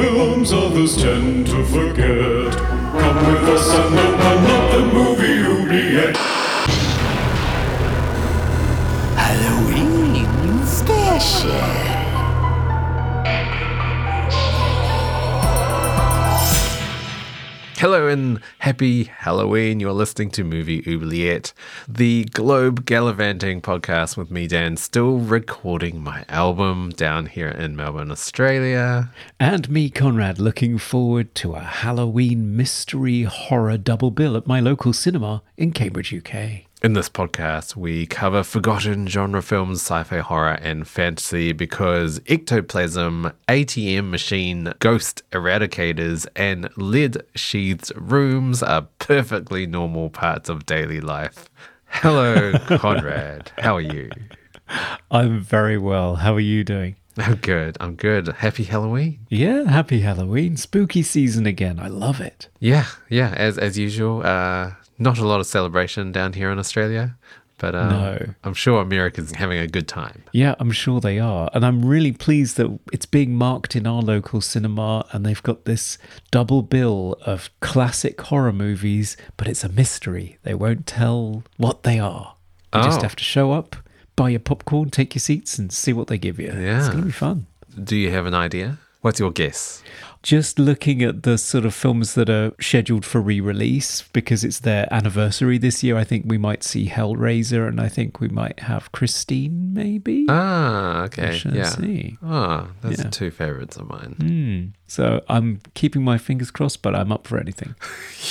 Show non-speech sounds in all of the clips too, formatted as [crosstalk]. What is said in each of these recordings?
Films others tend to forget. Come with us and open up the movie oubliette. Halloween special. Hello and happy Halloween. You're listening to Movie Oubliette, the globe gallivanting podcast with me, Dan, still recording my album down here in Melbourne, Australia. And me, Conrad, looking forward to a Halloween mystery horror double bill at my local cinema in Cambridge, UK. In this podcast, we cover forgotten genre films, sci fi horror, and fantasy because ectoplasm, ATM machine, ghost eradicators, and lead sheathed rooms are perfectly normal parts of daily life. Hello, [laughs] Conrad. How are you? I'm very well. How are you doing? I'm good. I'm good. Happy Halloween. Yeah, happy Halloween. Spooky season again. I love it. Yeah, yeah. As as usual, uh, not a lot of celebration down here in Australia, but um, no. I'm sure America's having a good time. Yeah, I'm sure they are. And I'm really pleased that it's being marked in our local cinema and they've got this double bill of classic horror movies, but it's a mystery. They won't tell what they are. You oh. just have to show up, buy your popcorn, take your seats, and see what they give you. Yeah. It's going to be fun. Do you have an idea? What's your guess? Just looking at the sort of films that are scheduled for re-release because it's their anniversary this year i think we might see hellraiser and i think we might have christine maybe? Ah okay yeah. see. oh those yeah. are two favorites of mine. Mm. so i'm keeping my fingers crossed but i'm up for anything. [laughs]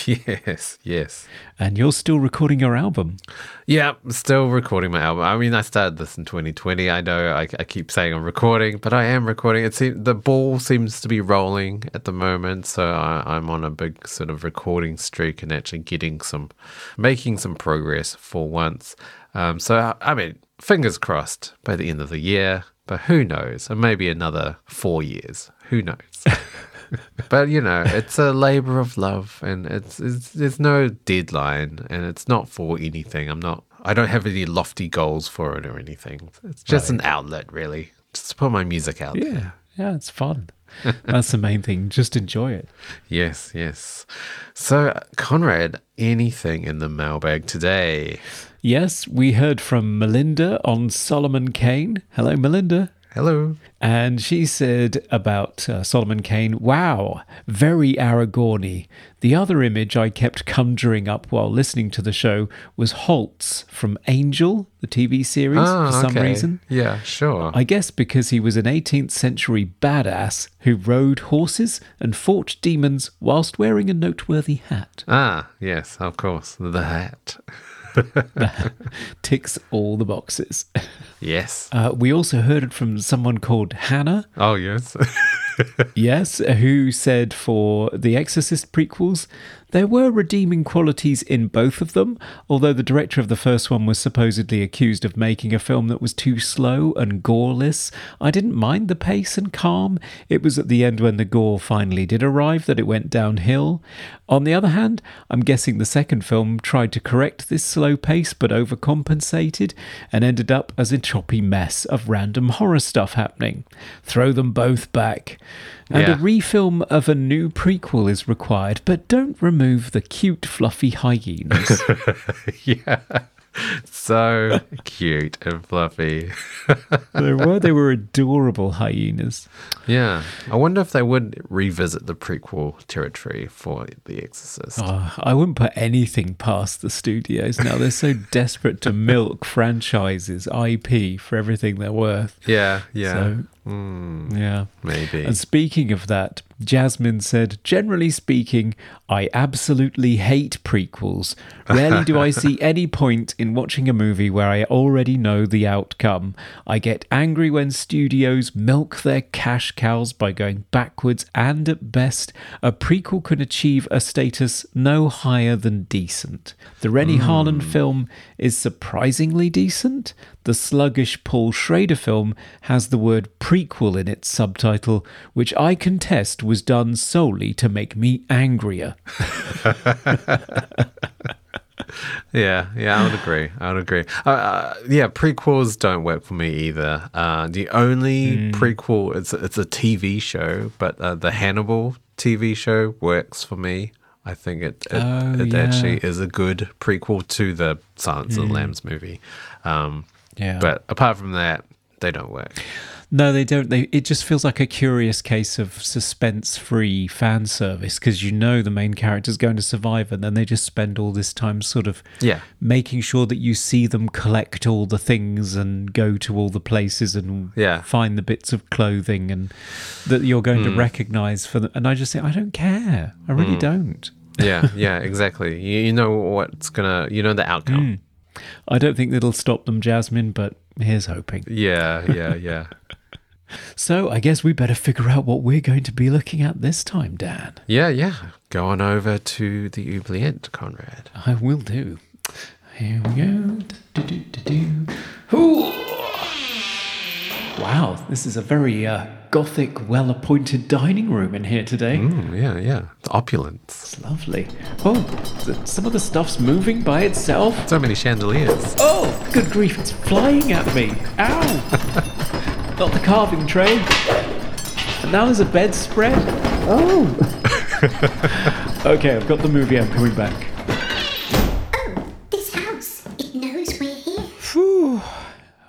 Yes yes. And you're still recording your album? Yeah I'm still recording my album. I mean i started this in 2020 i know i, I keep saying i'm recording but i am recording. It seems the ball seems to be rolling at the moment, so I, am on a big sort of recording streak and actually getting some, making some progress for once. Um, so I mean, fingers crossed by the end of the year, but who knows? And maybe another four years. Who knows? [laughs] but you know, it's a labor of love, and it's, it's there's no deadline, and it's not for anything. I'm not. I don't have any lofty goals for it or anything. It's just right. an outlet, really, just to put my music out yeah. there. Yeah, it's fun. [laughs] That's the main thing. Just enjoy it. Yes, yes. So, Conrad, anything in the mailbag today? Yes, we heard from Melinda on Solomon Kane. Hello, Melinda. Hello. And she said about uh, Solomon Kane, wow, very Aragorny. The other image I kept conjuring up while listening to the show was Holtz from Angel, the TV series, for some okay. reason. Yeah, sure. I guess because he was an 18th century badass who rode horses and fought demons whilst wearing a noteworthy hat. Ah, yes, of course, the hat. [laughs] [laughs] ticks all the boxes. Yes. Uh, we also heard it from someone called Hannah. Oh, yes. [laughs] yes, who said for the Exorcist prequels, there were redeeming qualities in both of them, although the director of the first one was supposedly accused of making a film that was too slow and goreless. I didn't mind the pace and calm. It was at the end when the gore finally did arrive that it went downhill. On the other hand, I'm guessing the second film tried to correct this slow pace but overcompensated and ended up as a choppy mess of random horror stuff happening. Throw them both back. And yeah. a refilm of a new prequel is required, but don't remove the cute, fluffy hyenas. [laughs] yeah. So cute and fluffy. they were. They were adorable hyenas. Yeah. I wonder if they would revisit the prequel territory for The Exorcist. Oh, I wouldn't put anything past the studios now. They're so desperate to milk franchises, IP for everything they're worth. Yeah, yeah. So, mm, yeah. Maybe. And speaking of that, Jasmine said, Generally speaking, I absolutely hate prequels. Rarely do I [laughs] see any point in watching a movie where I already know the outcome. I get angry when studios milk their cash cows by going backwards, and at best, a prequel can achieve a status no higher than decent. The Renny Harlin hmm. film is surprisingly decent. The sluggish Paul Schrader film has the word prequel in its subtitle, which I contest was done solely to make me angrier. [laughs] Yeah, yeah, I would agree. I would agree. Uh, uh, yeah, prequels don't work for me either. Uh, the only prequel it's it's a TV show, but uh, the Hannibal TV show works for me. I think it it, Oh, it yeah. actually is a good prequel to the Silence of the Lambs movie. Um, Yeah. but apart from that, they don't work. No, they don't. They it just feels like a curious case of suspense-free fan service because you know the main character's going to survive, and then they just spend all this time sort of Yeah. making sure that you see them collect all the things and go to all the places and Yeah. find the bits of clothing and that you're going Hmm. to recognize for them. And I just say, I don't care. I really don't. Yeah, yeah, exactly. You, you know what's gonna, you know the outcome. I don't think that'll stop them, Jasmine. But here's hoping. Yeah, yeah, [laughs] yeah. So I guess we better figure out what we're going to be looking at this time, Dan. Yeah, yeah. Go on over to the oubliette, Conrad. I will do. Here we go. Wow, this is a very uh, gothic, well appointed dining room in here today. Mm, yeah, yeah. The opulence. It's lovely. Oh, some of the stuff's moving by itself. So many chandeliers. Oh, good grief, it's flying at me. Ow! [laughs] Not the carving tray. And now there's a bedspread. Oh. [laughs] okay, I've got the movie. I'm coming back. This house, it knows we're here. Phew.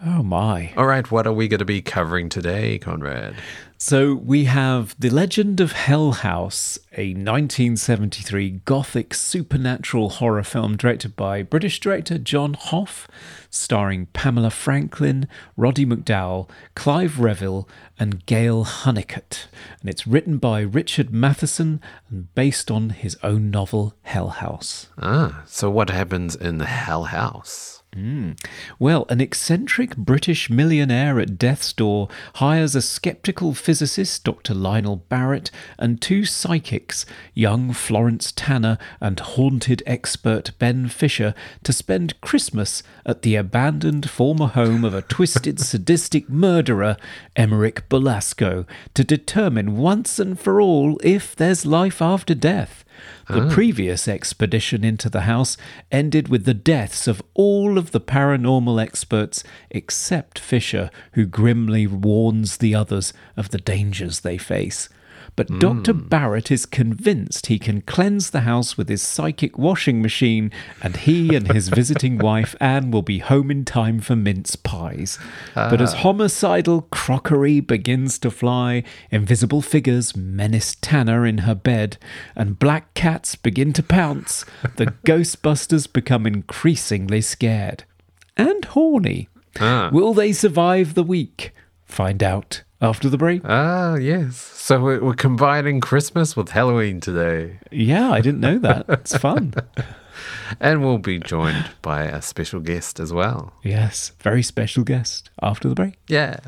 Oh my. All right, what are we going to be covering today, Conrad? So we have The Legend of Hell House, a 1973 gothic supernatural horror film directed by British director John Hough, starring Pamela Franklin, Roddy McDowall, Clive Revill, and Gayle Hunnicutt. And it's written by Richard Matheson and based on his own novel Hell House. Ah, so what happens in the Hell House? Mm. Well, an eccentric British millionaire at death's door hires a skeptical physicist, Dr. Lionel Barrett, and two psychics, young Florence Tanner and haunted expert Ben Fisher, to spend Christmas at the abandoned former home of a twisted, [laughs] sadistic murderer, Emeric Belasco, to determine once and for all if there's life after death. The ah. previous expedition into the house ended with the deaths of all of the paranormal experts except Fisher, who grimly warns the others of the dangers they face. But Dr. Hmm. Barrett is convinced he can cleanse the house with his psychic washing machine, and he and his [laughs] visiting wife Anne will be home in time for mince pies. But as ah. homicidal crockery begins to fly, invisible figures menace Tanner in her bed, and black cats begin to pounce, the [laughs] Ghostbusters become increasingly scared. And horny. Ah. Will they survive the week? Find out after the break. Ah, yes. So we're, we're combining Christmas with Halloween today. Yeah, I didn't know that. It's fun. [laughs] And we'll be joined by a special guest as well. Yes, very special guest after the break. Yeah.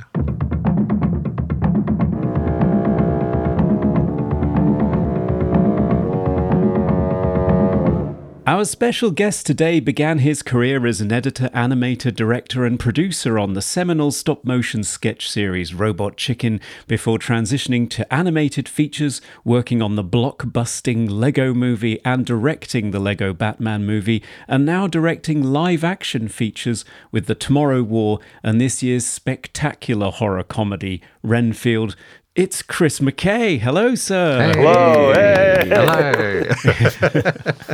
Our special guest today began his career as an editor, animator, director, and producer on the seminal stop motion sketch series Robot Chicken before transitioning to animated features, working on the blockbusting Lego movie and directing the Lego Batman movie, and now directing live action features with The Tomorrow War and this year's spectacular horror comedy, Renfield. It's Chris McKay. Hello, sir. Hello, hey. Hello.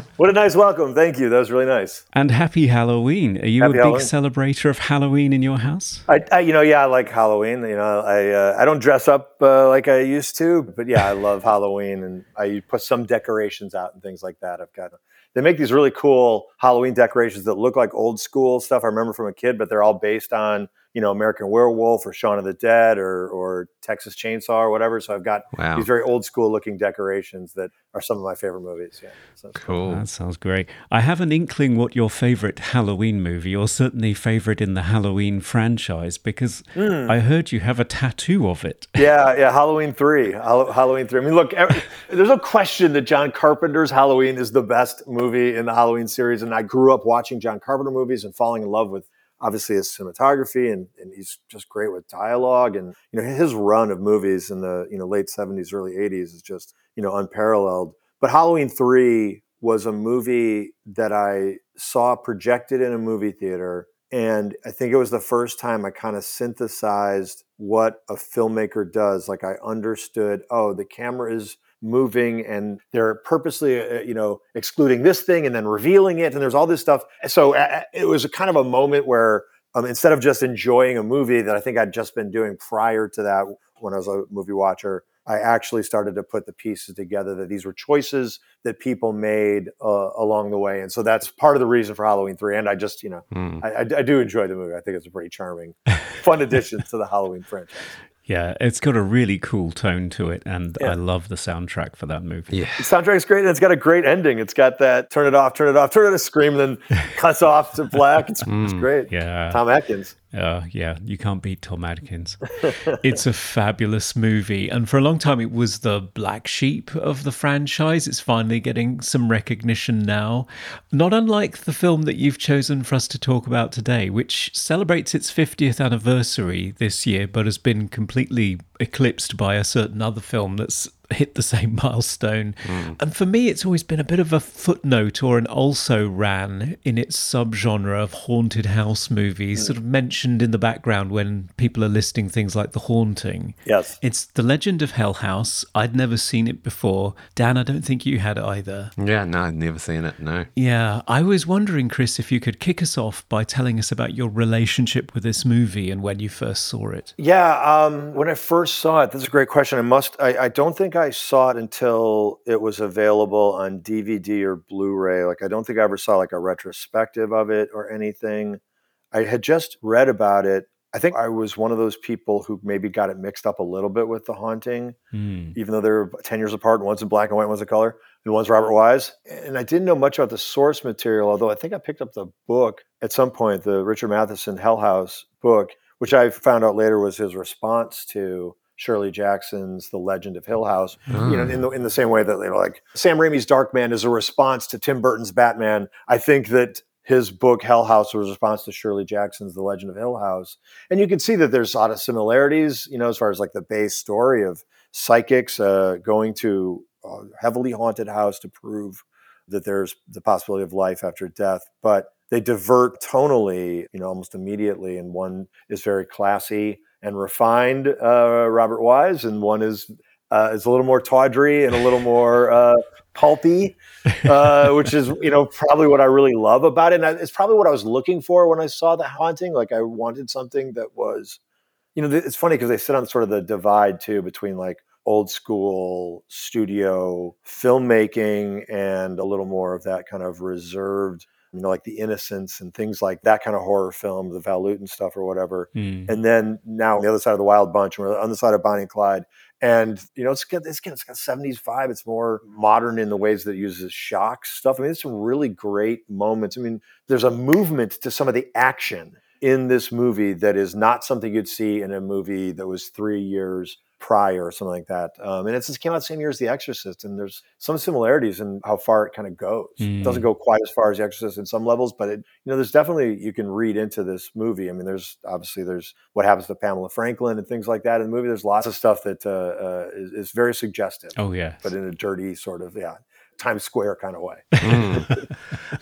[laughs] What a nice welcome. Thank you. That was really nice. And happy Halloween. Are you Happy a big Halloween. celebrator of Halloween in your house? I, I you know, yeah, I like Halloween. You know, I uh, I don't dress up uh, like I used to, but yeah, I love Halloween, and I put some decorations out and things like that. I've got. They make these really cool Halloween decorations that look like old school stuff I remember from a kid, but they're all based on you know American Werewolf or Shaun of the Dead or or Texas Chainsaw or whatever. So I've got Wow. these very old school looking decorations that are some of my favorite movies. Yeah, so, Cool. That sounds great. I have an inkling what your favorite Halloween movie, or certainly favorite in the Halloween franchise, because Hmm. I heard you have a tattoo of it. [laughs] yeah, yeah. Halloween three, Hall- Halloween three. I mean, look, every, there's no question that John Carpenter's Halloween is the best movie in the Halloween series, and I grew up watching John Carpenter movies and falling in love with obviously his cinematography, and, and he's just great with dialogue, and you know his run of movies in the you know late '70s, early '80s is just you know unparalleled. But Halloween three was a movie that I saw projected in a movie theater. And I think it was the first time I kind of synthesized what a filmmaker does. Like I understood, oh, the camera is moving and they're purposely, uh, you know, excluding this thing and then revealing it. And there's all this stuff. So uh, it was a kind of a moment where um, instead of just enjoying a movie that I think I'd just been doing prior to that when I was a movie watcher, I actually started to put the pieces together that these were choices that people made uh, along the way. And so that's part of the reason for Halloween 3. And I just, you know, Mm. I, I, I do enjoy the movie. I think it's a pretty charming, fun addition to the Halloween franchise. Yeah, it's got a really cool tone to it, and Yeah. I love the soundtrack for that movie. Yeah. The soundtrack's great, and it's got a great ending. It's got that turn it off, turn it off, turn it off, scream, and then [laughs] cuts off to black. It's, it's mm. great. Yeah. Tom Atkins. Uh, yeah, you can't beat Tom Atkins. it's a fabulous movie. And for a long time, it was the black sheep of the franchise. It's finally getting some recognition now. Not unlike the film that you've chosen for us to talk about today, which celebrates its 50th anniversary this year, but has been completely eclipsed by a certain other film that's hit the same [laughs] milestone. And for me, it's always been a bit of a footnote or an also ran in its subgenre of haunted house movies, sort of mentioned in the background when people are listing things like The Haunting. Yes. It's The Legend of Hell House. I'd never seen it before. Dan, I don't think you had either. Yeah, no, I've never seen it. No. Yeah, I was wondering, Chris, if you could kick us off by telling us about your relationship with this movie and when you first saw it. Yeah, um, when I first saw it, this is a great question. I must, I, I don't think I saw it until it was available on DVD or Blu-ray. Like, I don't think I ever saw like a retrospective of it or anything. I had just read about it. I think I was one of those people who maybe got it mixed up a little bit with The Haunting, Hmm. even though they're 10 years apart. One's in black and white, one's in color, and one's Robert Wise. And I didn't know much about the source material, although I think I picked up the book at some point, the Richard Matheson Hell House book, which I found out later was his response to Shirley Jackson's The Legend of Hill House. You know, in the in the same way that you know, like Sam Raimi's Dark Man is a response to Tim Burton's Batman. I think that his book Hell House was a response to Shirley Jackson's The Legend of Hill House. And you can see that there's a lot of similarities, you know, as far as like the base story of psychics uh, going to a heavily haunted house to prove that there's the possibility of life after death. But they divert tonally, you know, almost immediately. And one is very classy and refined, uh, Robert Wise, and one is uh, is a little more tawdry and a little more [laughs] uh, pulpy, uh, [laughs] which is you know probably what I really love about it. And I- it's probably what I was looking for when I saw the haunting. Like I wanted something that was, you know, th- it's funny because they sit on sort of the divide too between like old school studio filmmaking and a little more of that kind of reserved, you know, like the Innocents and things like that kind of horror film, the Val Lewton stuff or whatever. Hmm. And then now on the other side of the Wild Bunch, we're on the side of Bonnie and Clyde. And you know, it's got it's got, it's got 70s vibe. It's more modern in the ways that it uses shock stuff. I mean, there's some really great moments. I mean, there's a movement to some of the action in this movie that is not something you'd see in a movie that was three years prior or something like that. Um, and it just came out the same year as The Exorcist, and there's some similarities in how far it kind of goes. It doesn't go quite as far as The Exorcist in some levels, but it, you know, there's definitely you can read into this movie. I mean, there's obviously there's what happens to Pamela Franklin and things like that in the movie. There's lots of stuff that uh, uh, is, is very suggestive, Oh, yeah. but in a dirty sort of yeah Times Square kind of way.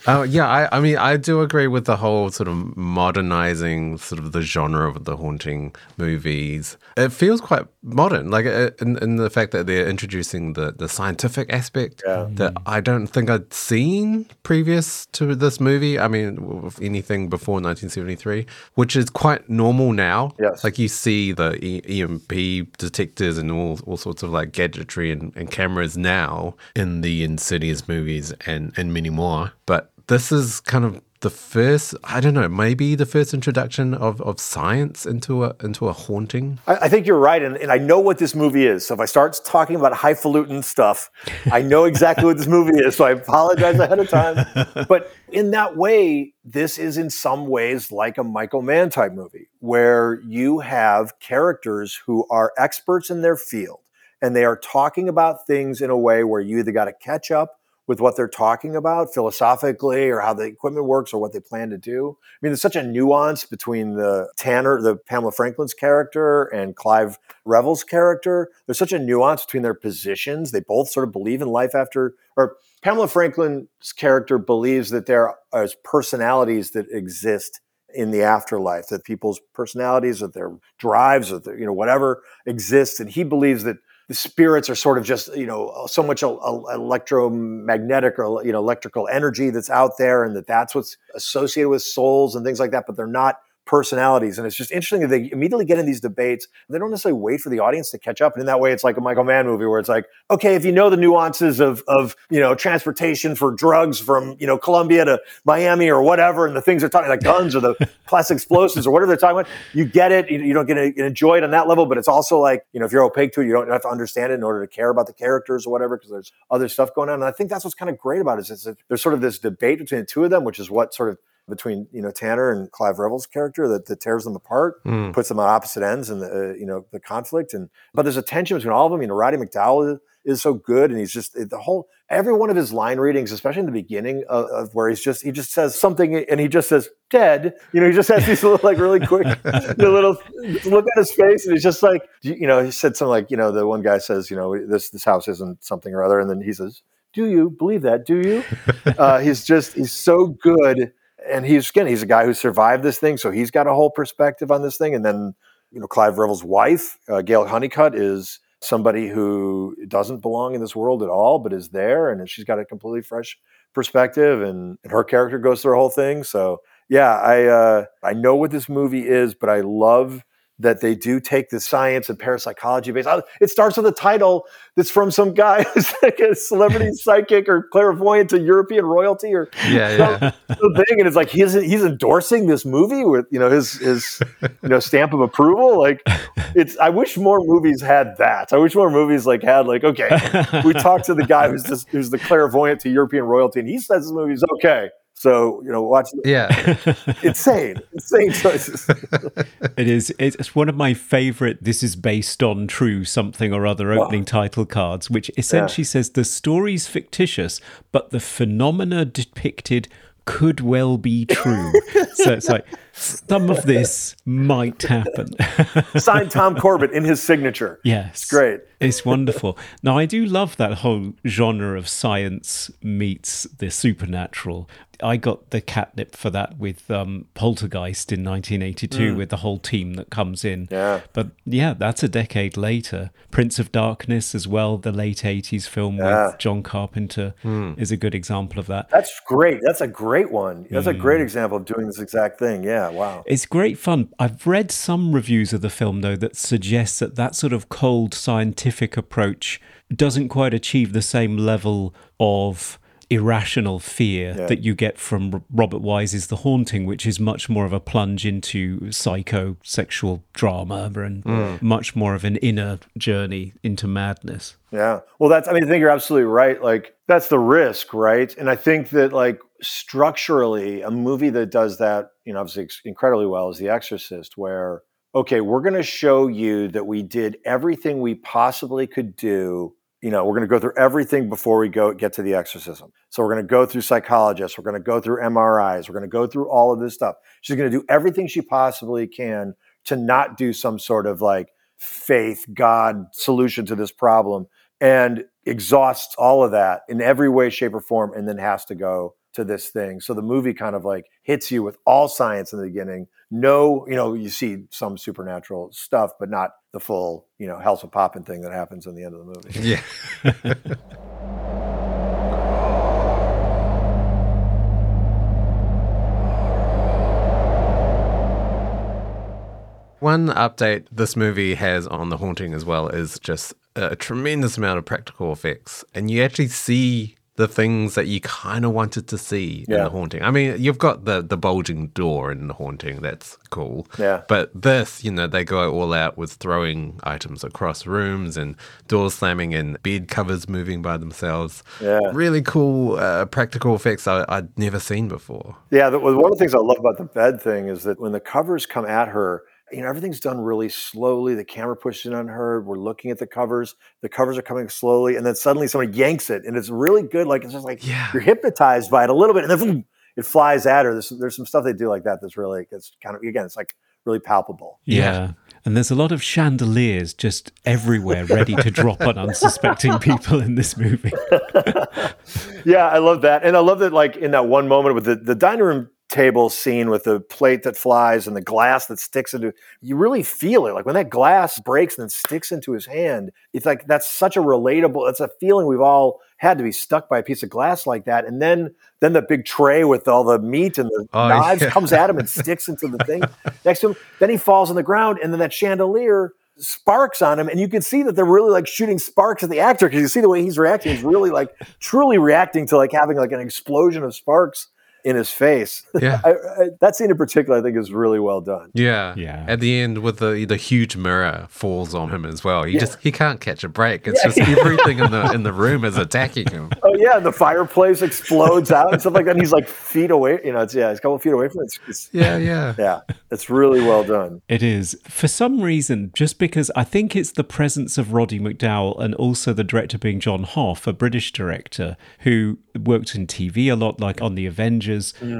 Oh [laughs] yeah, I, I mean I do agree with the whole sort of modernizing sort of the genre of the haunting movies. It feels quite modern, like uh, in, in the fact that they're introducing the, the scientific aspect that mm. I don't think I'd seen previous to this movie. I mean, anything before 1973, which is quite normal now. Yes. like you see the e- EMP detectors and all all sorts of like gadgetry and, and cameras now in the Insidious movies and and many more. But this is kind of the first I don't know, maybe the first introduction of, of science into a into a haunting. I, I think you're right, and, and I know what this movie is. So if I start talking about highfalutin stuff, I know exactly what this movie is. So I apologize ahead of time. [laughs] But in that way, this is in some ways like a Michael Mann type movie, where you have characters who are experts in their field, and they are talking about things in a way where you either got to catch up with what they're talking about philosophically or how the equipment works or what they plan to do. I mean, there's such a nuance between the Tanner, the Pamela Franklin's character, and Clive Revill's character. There's such a nuance between their positions. They both sort of believe in life after, or Pamela Franklin's character believes that there are personalities that exist in the afterlife, that people's personalities or their drives or their, you know, whatever exists. And he believes that the spirits are sort of just you know so much a electromagnetic or you know electrical energy that's out there and that that's what's associated with souls and things like that but they're not personalities. And it's just interesting that they immediately get in these debates. They don't necessarily wait for the audience to catch up. And in that way, it's like a Michael Mann movie where it's like, okay, if you know the nuances of, of you know, transportation for drugs from, you know, Colombia to Miami or whatever, and the things they're talking like guns or the plastic explosives or whatever they're talking about, you get it. You, you don't get to enjoy it on that level. But it's also like, you know, if you're opaque to it, you don't have to understand it in order to care about the characters or whatever, because there's other stuff going on. And I think that's what's kind of great about it is there's sort of this debate between the two of them, which is what sort of between you know Tanner and Clive Revill's character that, that tears them apart, mm. puts them on opposite ends, and the uh, you know the conflict. And but there's a tension between all of them. You know, Roddy McDowall is, so good, and he's just the whole every one of his line readings, especially in the beginning of, of, where he's just he just says something and he just says dead. You know, he just has these little like really quick [laughs] know, little look at his face, and he's just like you know he said something like you know the one guy says you know this this house isn't something or other, and then he says. Do you believe that? Do you? [laughs] Uh, he's just, he's so good and he's again he's a guy who survived this thing, so he's got a whole perspective on this thing. And then you know Clive Revill's wife, uh, Gayle Hunnicutt, is somebody who doesn't belong in this world at all, but is there, and she's got a completely fresh perspective, and, and her character goes through a whole thing. So yeah, I uh, I know what this movie is, but I love that they do take the science and parapsychology base. It starts with a title that's from some guy [laughs] who's like a celebrity [laughs] psychic or clairvoyant to European royalty or yeah, yeah. thing. And it's like he's he's endorsing this movie with you know his his you know stamp of approval. Like it's I wish more movies had that. I wish more movies like had like okay, we talked to the guy who's just who's the clairvoyant to European royalty, and he says this movie's okay. So you know, watch. Yeah, [laughs] insane, insane choices. [laughs] it is. It's one of my favorite. This is based on true something or other opening wow. title cards, which essentially yeah. says the story's fictitious, but the phenomena depicted could well be true. [laughs] so it's like some of this might happen. [laughs] Signed Tom Corbett in his signature. Yes. It's great. It's wonderful. Now, I do love that whole genre of science meets the supernatural. I got the catnip for that with um, Poltergeist in 1982 mm. with the whole team that comes in. Yeah. But yeah, that's a decade later. Prince of Darkness as well, the late 80s film yeah. with John Carpenter mm. is a good example of that. That's great. That's a great one. That's mm. a great example of doing this exact thing. Yeah, wow. It's great fun. I've read some reviews of the film though that suggest that that sort of cold scientific approach doesn't quite achieve the same level of irrational fear yeah. that you get from Robert Wise's The Haunting, which is much more of a plunge into psychosexual drama and mm. much more of an inner journey into madness. Yeah. Well, that's, I mean, I think you're absolutely right. Like, that's the risk, right? And I think that, like, structurally, a movie that does that, you know, obviously incredibly well is The Exorcist, where, okay, we're going to show you that we did everything we possibly could do you know, we're going to go through everything before we go get to the exorcism. So we're going to go through psychologists, we're going to go through MRIs, we're going to go through all of this stuff. She's going to do everything she possibly can to not do some sort of like faith, God solution to this problem and exhausts all of that in every way, shape, or form, and then has to go to this thing. So the movie kind of like hits you with all science in the beginning. No, you know, you see some supernatural stuff, but not the full, you know, House of Poppin thing that happens in the end of the movie. [laughs] Yeah. One update this movie has on The Haunting as well is just a tremendous amount of practical effects. And you actually see the things that you kind of wanted to see in the haunting. I mean, you've got the the bulging door in the haunting. That's cool. Yeah. But this, you know, they go all out with throwing items across rooms and doors slamming and bed covers moving by themselves. Yeah. Really cool uh, practical effects I, I'd never seen before. Yeah, the, one of the things I love about the bed thing is that when the covers come at her, you know, everything's done really slowly. The camera pushes in on her. We're looking at the covers. The covers are coming slowly, and then suddenly someone yanks it, and it's really good. Like it's just like Yeah. you're hypnotized by it a little bit, and then it flies at her. There's there's some stuff they do like that that's really it's kind of again it's like really palpable. Yeah. And there's a lot of chandeliers just everywhere ready to drop on unsuspecting [laughs] people in this movie. [laughs] Yeah, I love that, and I love that. Like in that one moment with the the dining room table scene with the plate that flies and the glass that sticks into you really feel it. Like when that glass breaks and then sticks into his hand it's like that's such a relatable that's a feeling we've all had to be stuck by a piece of glass like that. And then then the big tray with all the meat and the Oh, knives yeah. comes at him and sticks into the thing [laughs] next to him. Then he falls on the ground and then that chandelier sparks on him. And you can see that they're really like shooting sparks at the actor because you see the way he's reacting. He's really like truly reacting to like having like an explosion of sparks in his face Yeah. [laughs] I, I, that scene in particular i think is really well done Yeah. Yeah. At the end with the the huge mirror falls on him as well. He Yeah. just he can't catch a break. It's just everything in the in the room is attacking him. [laughs] oh yeah the fireplace explodes out and stuff like that and he's like feet away you know it's yeah he's a couple feet away from it it's, it's, Yeah, yeah. [laughs] yeah it's really well done It is. For some reason, just because I think it's the presence of Roddy McDowall and also the director being John Hough, a British director who worked in TV a lot, like on The Avengers.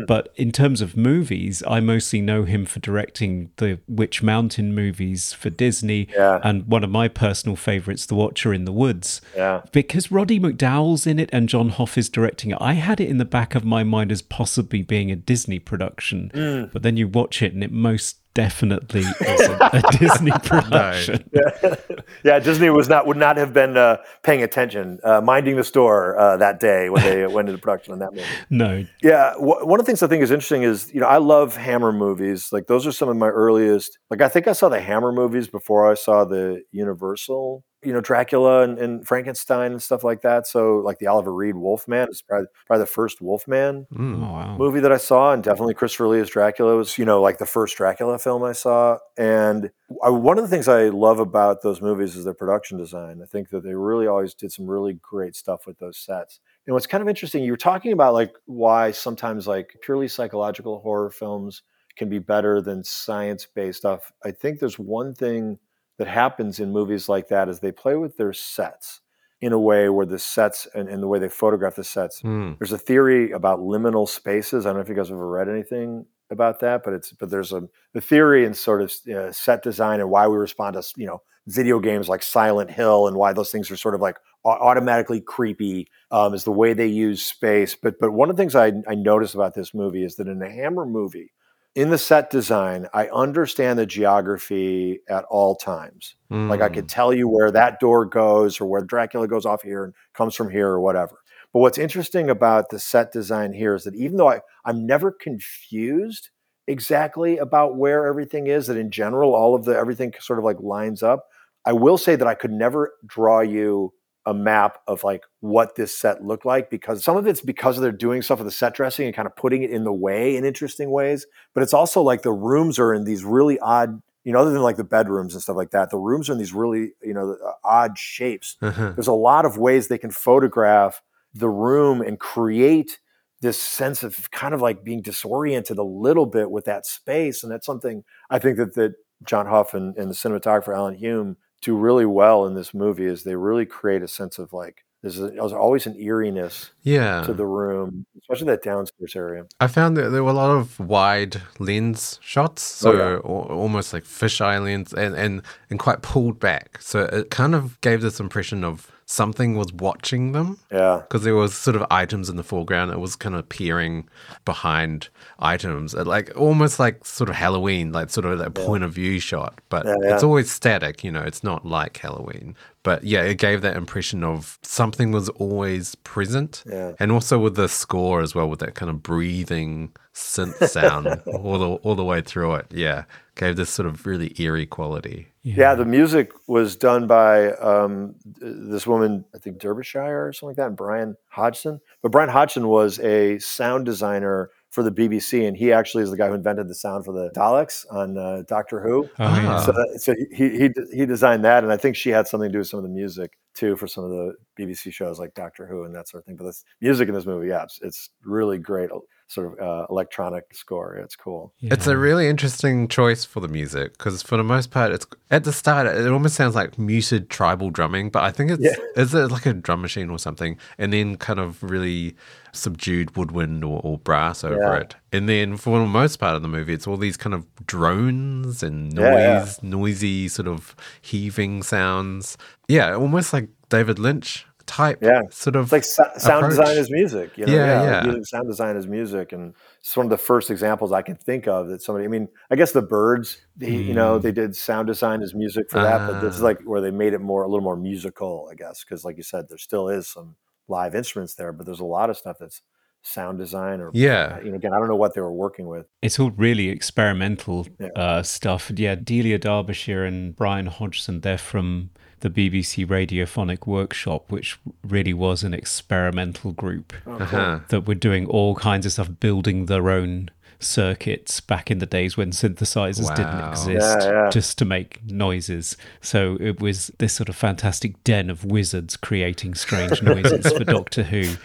But in terms of movies, I mostly know him for directing the Witch Mountain movies for Disney Yeah. and one of my personal favorites, The Watcher in the Woods. yeah Because Roddy McDowall's in it and John Hough is directing it, I had it in the back of my mind as possibly being a Disney production. Mm. But then you watch it and it most definitely isn't a [laughs] Disney production. [laughs] yeah disney was not would not have been uh, paying attention uh, minding the store uh, that day when they [laughs] went into production on that movie No. Yeah, wh- one of the things I think is interesting is you know I love Hammer movies. Like those are some of my earliest. Like I think I saw the Hammer movies before I saw the Universal. You know Dracula and, and Frankenstein and stuff like that. So like the Oliver Reed Wolfman is probably, probably the first Wolfman mm. Oh, wow. movie that I saw, and definitely Christopher Lee as Dracula was, you know, like the first Dracula film I saw. And I, one of the things I love about those movies is their production design. I think that they really always did some really great stuff with those sets. And what's kind of interesting, you were talking about like why sometimes like purely psychological horror films can be better than science-based stuff. I think there's one thing that happens in movies like that is they play with their sets in a way where the sets and, and the way they photograph the sets Hmm. there's a theory about liminal spaces. I don't know if you guys have ever read anything about that, but it's but there's a the theory in sort of uh, set design and why we respond to you know video games like Silent Hill and why those things are sort of like automatically creepy um, is the way they use space. But but one of the things I I noticed about this movie is that in a Hammer movie, in the set design, I understand the geography at all times. Like I Mm. could tell you where that door goes or where Dracula goes off here and comes from here or whatever. But what's interesting about the set design here is that even though I, I'm never confused exactly about where everything is, that in general, all of the everything sort of like lines up, I will say that I could never draw you a map of like what this set looked like because some of it's because they're doing stuff with the set dressing and kind of putting it in the way in interesting ways. But it's also like the rooms are in these really odd, you know, other than like the bedrooms and stuff like that, the rooms are in these really, you know, uh, odd shapes Uh-huh. there's a lot of ways they can photograph the room and create this sense of kind of like being disoriented a little bit with that space and that's something i think that, that john hough and, and the cinematographer alan hume do really well in this movie is they really create a sense of like there's, a, there's always an eeriness Yeah. to the room especially that downstairs area I found that there were a lot of wide lens shots, so Oh, yeah. al- almost like fisheye lens, and, and and quite pulled back. So it kind of gave this impression of something was watching them yeah because there was sort of items in the foreground. It was kind of peering behind items, like almost like sort of Halloween, like sort of that point of view shot. But Yeah, yeah. it's always static, you know. It's not like Halloween. But yeah, it gave that impression of something was always present. Yeah. And also with the score as well, with that kind of breathing synth sound [laughs] all the all the way through it. Yeah, gave this sort of really eerie quality. Yeah, the music was done by um, this woman, I think Derbyshire or something like that, and Brian Hodgson. But Brian Hodgson was a sound designer for the BBC, and he actually is the guy who invented the sound for the Daleks on uh, Doctor Who. Oh, yeah. So, that, so he, he he designed that, and I think she had something to do with some of the music too for some of the BBC shows like Doctor Who and that sort of thing. But this music in this movie, yeah, it's, it's really great, sort of uh, electronic score. It's cool. It's a really interesting choice for the music because for the most part, it's at the start. It almost sounds like muted tribal drumming, but I think it's Yeah. is it like a drum machine or something, and then kind of really subdued woodwind or, or brass over Yeah. it. And then for the most part of the movie, it's all these kind of drones and noise, Yeah, yeah. noisy sort of heaving sounds. Yeah, almost like David Lynch type. Yeah. sort of It's like so- sound approach. design is music. You know? Yeah, like yeah. Using sound design is music, and it's one of the first examples I can think of that somebody. I mean, I guess the Birds, they, you know, they did sound design as music for that, but this is Mm. Ah. like where they made it more a little more musical, I guess, because like you said, there still is some live instruments there, but there's a lot of stuff that's sound design or Yeah. You know, again, I don't know what they were working with. It's all really experimental Yeah. uh, stuff. Yeah, Delia Derbyshire and Brian Hodgson, they're from the BBC Radiophonic Workshop, which really was an experimental group Uh-huh. that were doing all kinds of stuff, building their own circuits back in the days when synthesizers didn't exist Yeah, yeah. just to make noises. So it was this sort of fantastic den of wizards creating strange [laughs] noises for Doctor Who.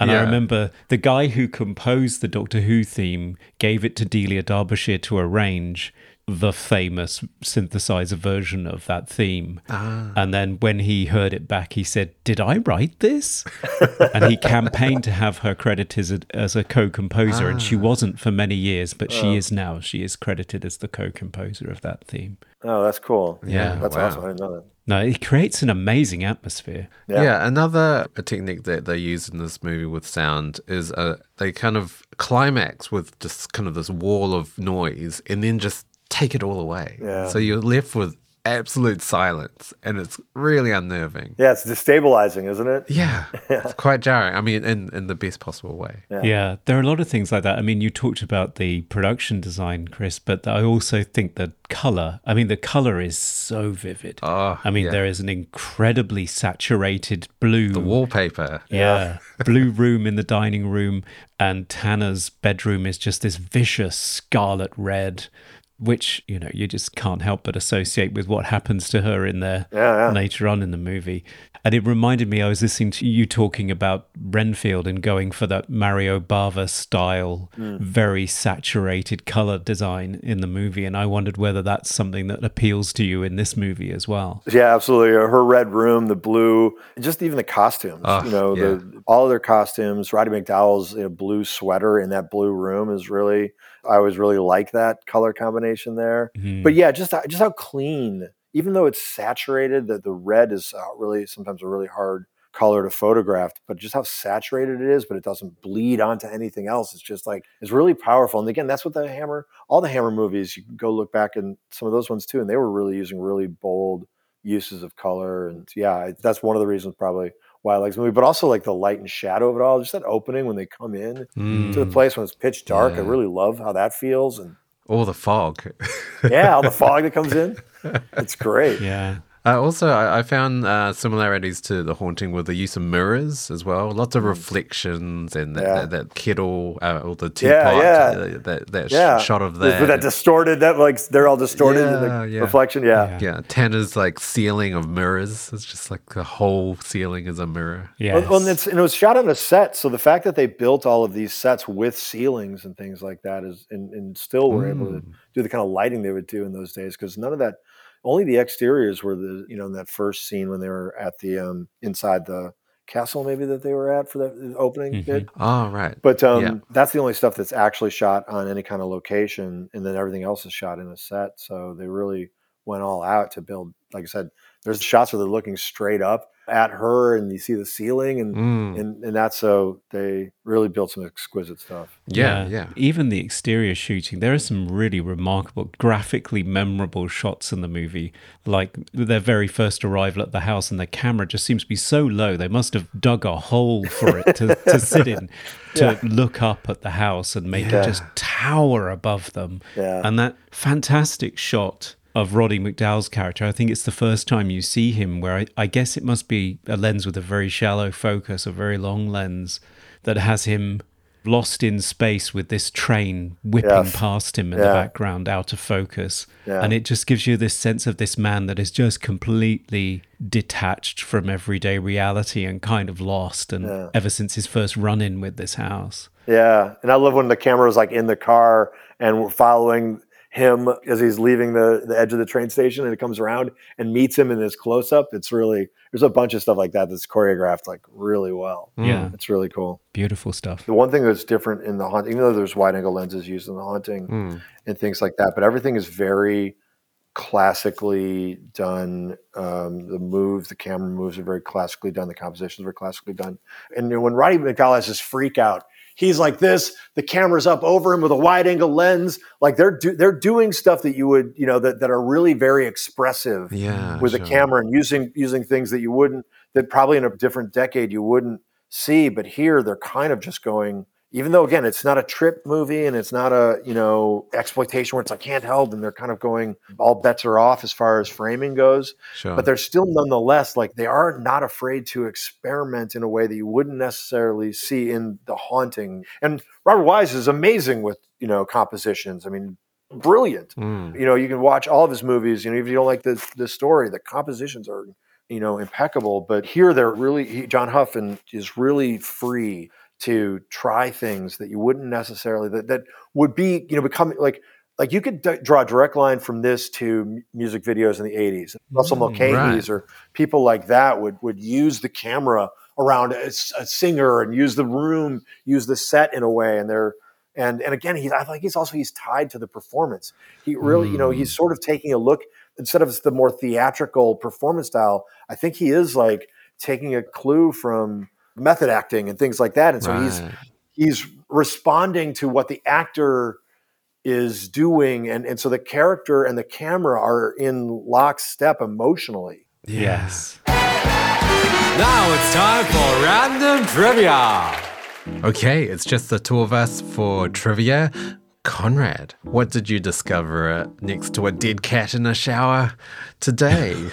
And I remember the guy who composed the Doctor Who theme gave it to Delia Derbyshire to arrange the famous synthesizer version of that theme. And then when he heard it back, he said, Did I write this? [laughs] and he campaigned to have her credited as a, as a co composer. And she wasn't for many years, but she is now. She is credited as the co composer of that theme. Oh, that's cool. Yeah, that's wow. awesome. I didn't know that. No, it creates an amazing atmosphere. Yeah. Yeah. another technique that they use in this movie with sound is uh, they kind of climax with just kind of this wall of noise and then just take it all away. Yeah. So you're left with absolute silence and it's really unnerving. Yeah, it's destabilizing, isn't it? Yeah, [laughs] it's quite jarring. I mean, in, in the best possible way. Yeah. there are a lot of things like that. I mean, you talked about the production design, Chris, but I also think the color, I mean, the color is so vivid. Oh, I mean, yeah. there is an incredibly saturated blue. The wallpaper. Yeah. [laughs] blue room in the dining room, and Tanner's bedroom is just this vicious scarlet red, which, you know, you just can't help but associate with what happens to her in there Yeah, yeah. later on in the movie. And it reminded me, I was listening to you talking about Renfield and going for that Mario Bava style, Hmm. very saturated color design in the movie. And I wondered whether that's something that appeals to you in this movie as well. Yeah, absolutely. Uh, Her red room, the blue, just even the costumes. You know, yeah. the all of their costumes. Roddy McDowall's you know, blue sweater in that blue room is really. I always really like that color combination there. Mm-hmm. But yeah, just how- just how clean. Even though it's saturated, that the red is uh, really sometimes a really hard color to photograph. But just how saturated it is, but it doesn't bleed onto anything else. It's just like it's really powerful. And again, that's what the Hammer, all the Hammer movies. You can go look back in some of those ones too, and they were really using really bold uses of color and yeah that's one of the reasons probably i like this movie but also like the light and shadow of it all just that opening when they come in to the place when it's pitch dark i Mm. Really love how that feels and Or the fog. yeah all the fog that comes in [laughs] it's great Yeah. Uh, also, I, I found uh, similarities to The Haunting with the use of mirrors as well. Lots of reflections and that, Mm. Yeah. that, that kettle uh, or the Yeah, teapot, yeah. uh, that, that sh- yeah shot of With that. that distorted that like they're all distorted in the yeah. reflection yeah, yeah, Tanner's like ceiling of mirrors. It's just like the whole ceiling is a mirror. Yeah. Well, well, and, it's, and it was shot on a set, so the fact that they built all of these sets with ceilings and things like that is, and, and still were able to Mm. do the kind of lighting they would do in those days, because none of that, only the exteriors were the, you know, in that first scene when they were at the um, inside the castle, maybe that they were at for that opening bit. Oh, right. But um, Yeah. that's the only stuff that's actually shot on any kind of location, and then everything else is shot in a set. So they really went all out to build. Like I said, there's shots where they're looking straight up at her, and you see the ceiling, and Mm. and, and that's so they really built some exquisite stuff. Yeah, yeah. Even the exterior shooting, there are some really remarkable, graphically memorable shots in the movie. Like their very first arrival at the house, and the camera just seems to be so low. They must have dug a hole for it to, to [laughs] sit in, to look up at the house and make Yeah. it just tower above them. Yeah. And that fantastic shot of Roddy McDowall's character. I think it's the first time you see him where I, I guess it must be a lens with a very shallow focus, a very long lens that has him lost in space with this train whipping Yes. past him in the background out of focus. Yeah. And it just gives you this sense of this man that is just completely detached from everyday reality and kind of lost and Yeah. ever since his first run in with this house. Yeah, and I love when the camera was like in the car and we're following him as he's leaving the, the edge of the train station, and it comes around and meets him in this close up. It's really there's a bunch of stuff like that that's choreographed like really well. Yeah. It's really cool. Beautiful stuff. The one thing that's different in the haunt, even though there's wide angle lenses used in the haunting Mm. and things like that, but everything is very classically done. Um, the moves, the camera moves are very classically done. The compositions are classically done. And when Roddy McDowall has this freak out, he's like this. The camera's up over him with a wide angle lens. Like they're do, they're doing stuff that you would you know that, that are really very expressive Yeah. with sure. a camera and using using things that you wouldn't that probably in a different decade you wouldn't see but here they're kind of just going even though again it's not a trip movie and it's not a you know exploitation where it's like handheld and they're kind of going all bets are off as far as framing goes Sure. but they're still nonetheless like they are not afraid to experiment in a way that you wouldn't necessarily see in the haunting and robert wise is amazing with you know compositions i mean brilliant Mm. you know you can watch all of his movies you know if you don't like the the story the compositions are you know impeccable but here they're really he, john huffman is really free to try things that you wouldn't necessarily that, that would be you know become like like you could d- draw a direct line from this to m- music videos in the 80s russell mm, mulcahy's or people like that would would use the camera around a singer and use the room use the set in a way and they're and and again he's i think he's also he's tied to the performance. He really you know he's mm. sort of taking a look instead of the more theatrical performance style i think he is like taking a clue from method acting and things like that and so he's Right. he's responding to what the actor is doing and and so the character and the camera are in lockstep emotionally Yes. Now it's time for random trivia. Okay, it's just the two of us for trivia. Conrad, what did you discover uh, next to a dead cat in a shower today? [laughs]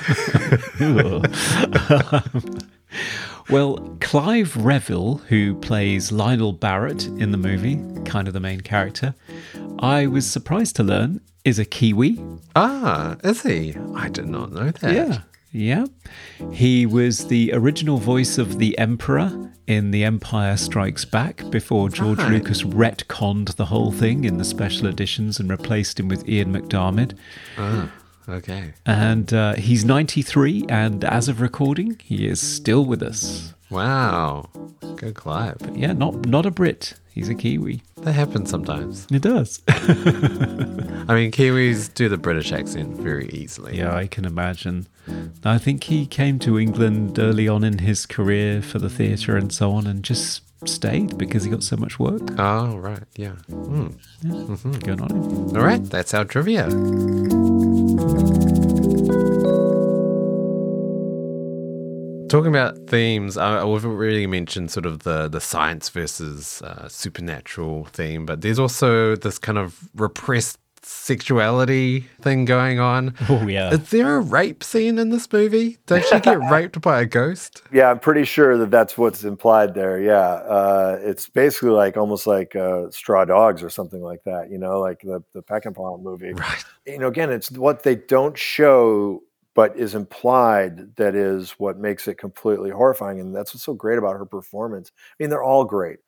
[laughs] [laughs] Well, Clive Revill, who plays Lionel Barrett in the movie, kind of the main character, I was surprised to learn is a Kiwi. ah, is he? I did not know that. Yeah. Yeah. He was the original voice of the Emperor in The Empire Strikes Back before George Right. Lucas retconned the whole thing in the special editions and replaced him with Ian McDiarmid. Okay. And uh, he's 93, and as of recording, he is still with us. Wow. Good Clive. But yeah, not not a Brit. He's a Kiwi. That happens sometimes. It does. [laughs] I mean, Kiwis do the British accent very easily. yeah, I can imagine. I think he came to England early on in his career for the theatre and so on, and just stayed because he got so much work. Oh, right. Yeah. Mm. Good on him. All right. That's our trivia. Talking about themes, I, I've already mentioned sort of the, the science versus uh, supernatural theme, but there's also this kind of repressed sexuality thing going on. [laughs] Oh, yeah. Is there a rape scene in this movie? Does she get [laughs] raped by a ghost? Yeah, I'm pretty sure that that's what's implied there. Yeah, uh, it's basically like almost like uh, Straw Dogs or something like that. You know, like the the Peckinpah movie. Right. You know, again, it's what they don't show, but is implied that is what makes it completely horrifying, and that's what's so great about her performance. I mean, they're all great,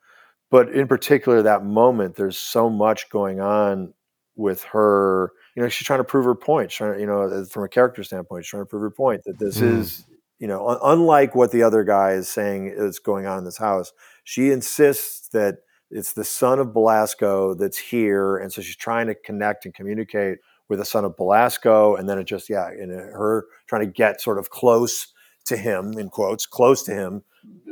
but in particular, that moment, there's so much going on with her. You know, she's trying to prove her point. Trying, you know, from a character standpoint, she's trying to prove her point that this Mm. is you know, un- unlike what the other guy is saying is going on in this house, she insists that it's the son of Belasco that's here, and so she's trying to connect and communicate with the son of Belasco, and then it just yeah, and her trying to get sort of close to him in quotes, close to him,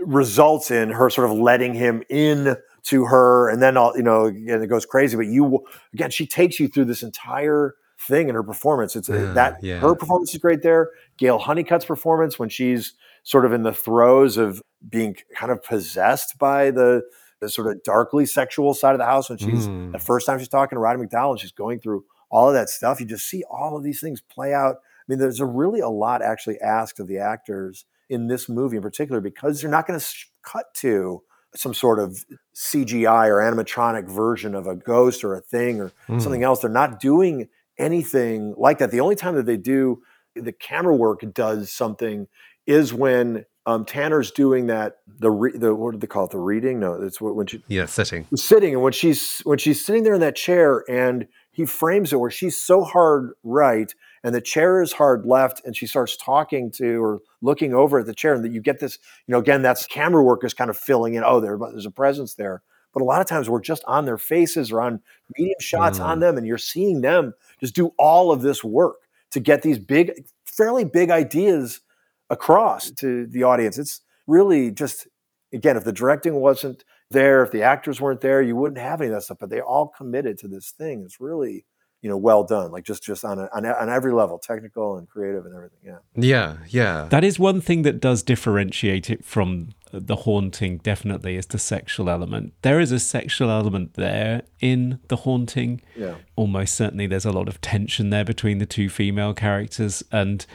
results in her sort of letting him in to her, and then all you know, and it goes crazy. But you again, she takes you through this entire thing in her performance. It's that yeah. her performance is great there. Gayle Hunnicutt's performance when she's sort of in the throes of being kind of possessed by the the sort of darkly sexual side of the house when she's Mm. the first time she's talking to Roddy McDowall and she's going through all of that stuff. You just see all of these things play out. I mean, there's a really a lot actually asked of the actors in this movie in particular because they're not going to cut to some sort of CGI or animatronic version of a ghost or a thing or Mm. something else. They're not doing anything like that. The only time that they do the camera work does something is when um, Tanner's doing that the re- the what did they call it the reading? No, it's when she Yeah, sitting. sitting and when she's when she's sitting there in that chair and he frames it where she's so hard right and the chair is hard left and she starts talking to or looking over at the chair and that you get this you know again that's camera work is kind of filling in oh there there's a presence there. But a lot of times we're just on their faces or on medium shots on mm. them and you're seeing them just do all of this work to get these big fairly big ideas across to the audience. It's really just again if the directing wasn't there if the actors weren't there you wouldn't have any of that stuff but they all committed to this thing. It's really you know well done like just just on a, on, a, on every level technical and creative and everything yeah Yeah, yeah. That is one thing that does differentiate it from uh, the haunting, definitely, is the sexual element. There is a sexual element there in the haunting. Yeah. Almost certainly there's a lot of tension there between the two female characters. And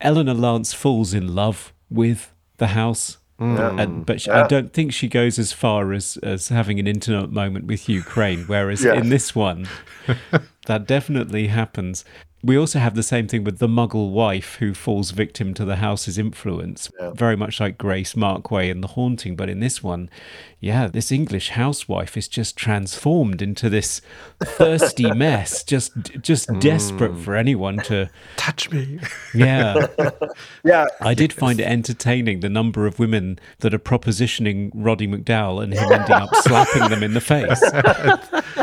Eleanor Lance falls in love with the house. Mm. And, but she, I don't think she goes as far as, as having an intimate moment with Hugh Crane. Whereas [laughs] Yeah. in this one, that definitely happens. We also have the same thing with the muggle wife who falls victim to the house's influence, very much like Grace Markway in The Haunting. But in this one, yeah, this English housewife is just transformed into this thirsty [laughs] mess, just just hmm. desperate for anyone to. Touch me. Yeah, [laughs] yeah I did find it entertaining the number of women that are propositioning Roddy McDowall and him ending up slapping them in the face.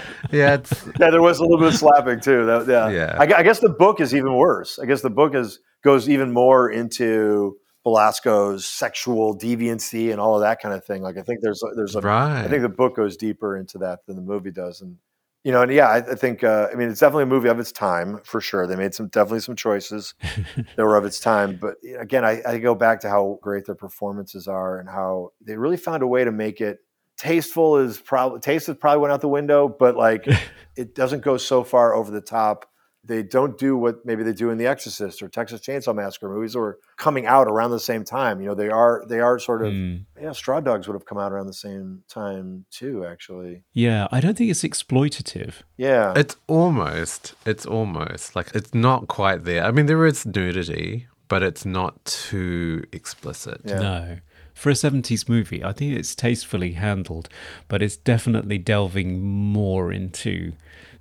[laughs] yeah, it's [laughs] yeah there was a little bit of slapping too that, yeah Yeah. I, I guess the book is even worse i guess the book is goes even more into Belasco's sexual deviancy and all of that kind of thing like i think there's there's a right. I think the book goes deeper into that than the movie does, and you know, and yeah, I, I think uh, I mean it's definitely a movie of its time for sure. They made some definitely some choices [laughs] that were of its time, but again, I, I go back to how great their performances are and how they really found a way to make it tasteful. Is probably taste is probably went out the window, but like [laughs] it doesn't go so far over the top. They don't do what maybe they do in The Exorcist or Texas Chainsaw Massacre movies, or coming out around the same time. You know, they are they are sort of Mm. yeah, Straw Dogs would have come out around the same time too, actually. Yeah, I don't think it's exploitative. Yeah. It's almost, it's almost like it's not quite there. I mean, there is nudity, but it's not too explicit. Yeah. No. For a 70s movie, I think it's tastefully handled, but it's definitely delving more into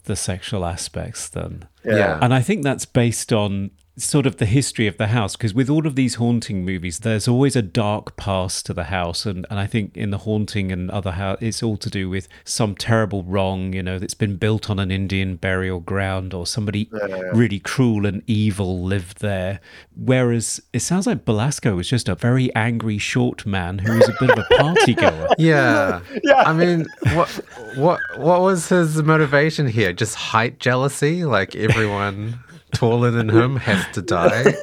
the sexual aspects than. Yeah. And I think that's based on sort of the history of the house because with all of these haunting movies there's always a dark past to the house and, and i think in the haunting and other house it's all to do with some terrible wrong you know that's been built on an indian burial ground or somebody really cruel and evil lived there whereas it sounds like belasco was just a very angry short man who was a bit of a party [laughs] goer Yeah. I mean, what what what was his motivation here? Just height jealousy? Like everyone taller than him has to die? [laughs]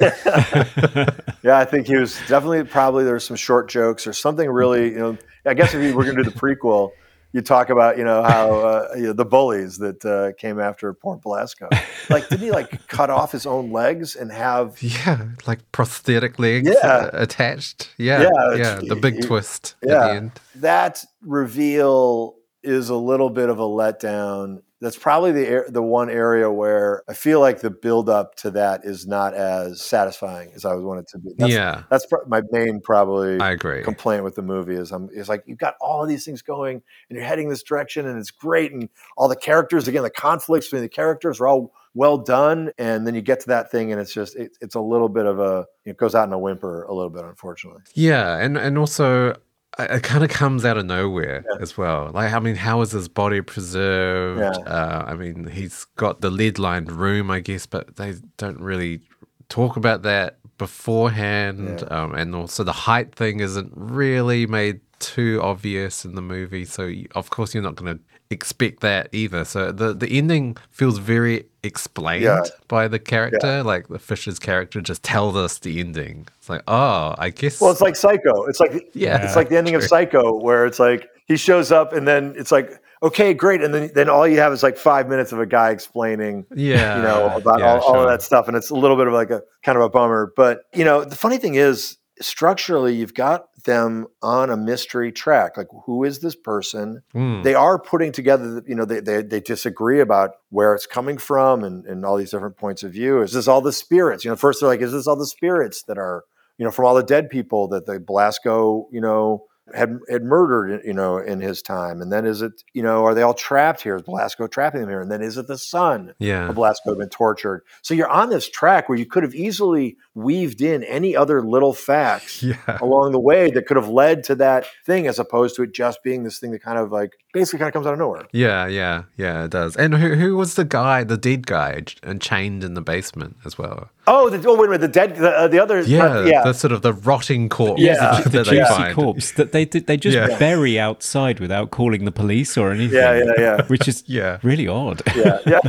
yeah, I think he was definitely probably there's some short jokes or something really, you know, I guess if you were going to do the prequel, you talk about, you know, how uh, you know, the bullies that uh, came after poor Belasco. Like, didn't he like cut off his own legs and have Yeah, like prosthetic legs Yeah. uh, attached. Yeah, Yeah, yeah, the big y- twist at yeah. the end. that reveal is a little bit of a letdown. That's probably the the one area where I feel like the build up to that is not as satisfying as I would want it to be. That's, yeah, that's pro- my main probably I agree. complaint with the movie is I'm is like you've got all of these things going and you're heading this direction and it's great and all the characters again the conflicts between the characters are all well done and then you get to that thing and it's just it, it's a little bit of a it goes out in a whimper a little bit unfortunately. Yeah, and and also it kind of comes out of nowhere as well. Like, I mean, how is his body preserved? Yeah. Uh, I mean, he's got the lead-lined room, I guess, but they don't really talk about that beforehand. Um, and also, the height thing isn't really made too obvious in the movie, so of course you're not going to expect that either. So the the ending feels very explained Yeah. by the character. Like the Fisher's character just tells us the ending. It's like, oh, I guess. Well, it's like Psycho. It's like Yeah, it's like the ending of. Psycho where it's like he shows up and then it's like okay, great. And then, then all you have is like five minutes of a guy explaining, Yeah. you know, about yeah, all, all of that stuff. And it's a little bit of like a kind of a bummer. But, you know, the funny thing is, structurally, you've got them on a mystery track. Like, who is this person? Mm. They are putting together, you know, they, they, they disagree about where it's coming from and, and all these different points of view. Is this all the spirits? You know, first they're like, is this all the spirits that are, you know, from all the dead people that the Belasco, you know, had had murdered, you know, in his time? And then is it, you know, are they all trapped here? Is Belasco trapping them here? And then is it the son? Yeah. of Belasco been tortured. So you're on this track where you could have easily weaved in any other little facts [laughs] Yeah. along the way that could have led to that thing, as opposed to it just being this thing that kind of like basically kind of comes out of nowhere. Yeah, yeah, yeah, it does. And who who was the guy, the dead guy, and chained in the basement as well? Oh, the, oh wait a minute, the dead, the, uh, the other, Yeah, yeah, the sort of the rotting corpse. Yeah, the, [laughs] that the they juicy find. corpse that they did, they just Yeah. bury outside without calling the police or anything. yeah, yeah, yeah, Which is [laughs] Yeah. really odd. yeah, yeah.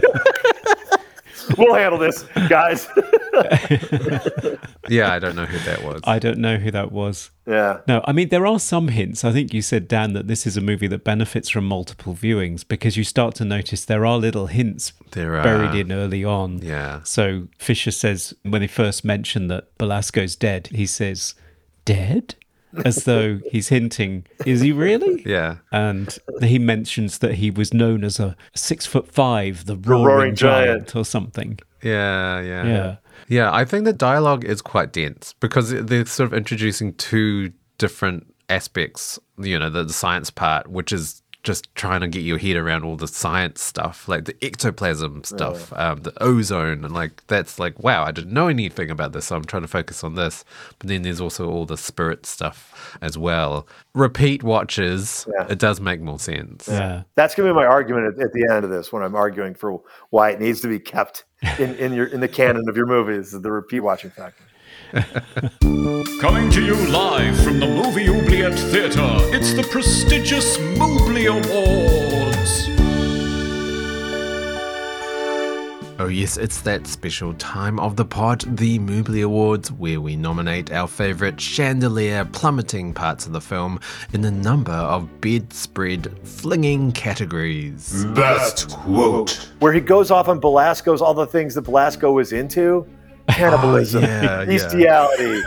We'll handle this, guys. [laughs] Yeah, I don't know who that was. I don't know who that was. yeah, No, I mean, there are some hints. I think you said, Dan, that this is a movie that benefits from multiple viewings because you start to notice there are little hints There buried in early on. Yeah. So Fisher says, when he first mention that Belasco's dead, he says, Dead? As though he's hinting, is he really? yeah. And he mentions that he was known as a six foot five, the roaring, roaring giant. giant. or something. Yeah, yeah, Yeah. Yeah, I think the dialogue is quite dense because they're sort of introducing two different aspects. You know, the, the science part, which is just trying to get your head around all the science stuff, like the ectoplasm stuff, um, the ozone, and like that's like, wow, I didn't know anything about this, so I'm trying to focus on this. But then there's also all the spirit stuff as well. Repeat watches, Yeah. it does make more sense. Yeah. that's gonna be my argument at, at the end of this when I'm arguing for why it needs to be kept [laughs] in, in your in the canon of your movies, the repeat watching factor. [laughs] Coming to you live from the Movie Oubliette Theatre, it's the prestigious Moobly Awards. Oh, yes, it's that special time of the pod, the Moobly Awards, where we nominate our favourite chandelier plummeting parts of the film in a number of bedspread flinging categories. Best quote. Where he goes off on Belasco's all the things that Belasco was into, [laughs] cannibalism, Oh, yeah, bestiality.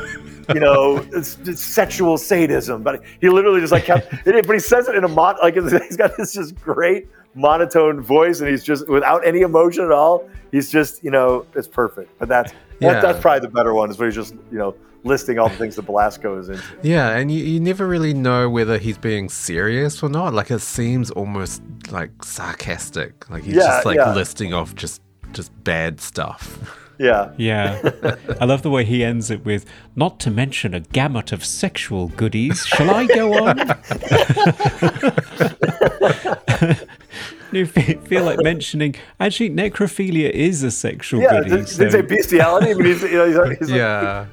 You know, it's, it's sexual sadism, but he literally just like kept. [laughs] But he says it in a mon like [laughs] he's got this just great monotone voice, and he's just without any emotion at all. He's just you know it's perfect. But that's Yeah. that, that's probably the better one is where he's just you know listing all the things that Belasco is into. Yeah, and you, you never really know whether he's being serious or not. Like, it seems almost like sarcastic. Like, he's Yeah, just like yeah. listing off just just bad stuff. Yeah, Yeah. [laughs] I love the way he ends it with, not to mention a gamut of sexual goodies. Shall I go on? [laughs] [laughs] you feel like mentioning, actually, necrophilia is a sexual yeah. goodie. Did, did he say bestiality? I mean, he's, you know, he's, he's like, yeah.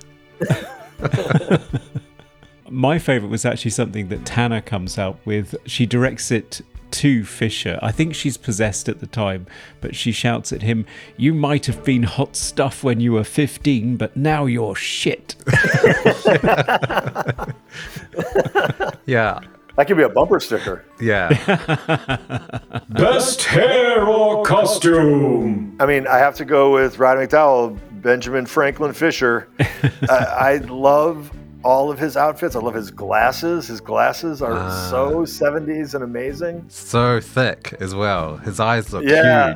My favorite was actually something that Tanner comes out with. She directs it to Fisher. I think she's possessed at the time, but she shouts at him, You might have been hot stuff when you were 15, but now you're shit. [laughs] Yeah. that could be a bumper sticker. Yeah. [laughs] Best hair or costume. I mean, I have to go with Roddy McDowall, Benjamin Franklin Fisher. [laughs] I, I love all of his outfits. I love his glasses. His glasses are Ah. so 70s and amazing. so thick as well. His eyes look Yeah.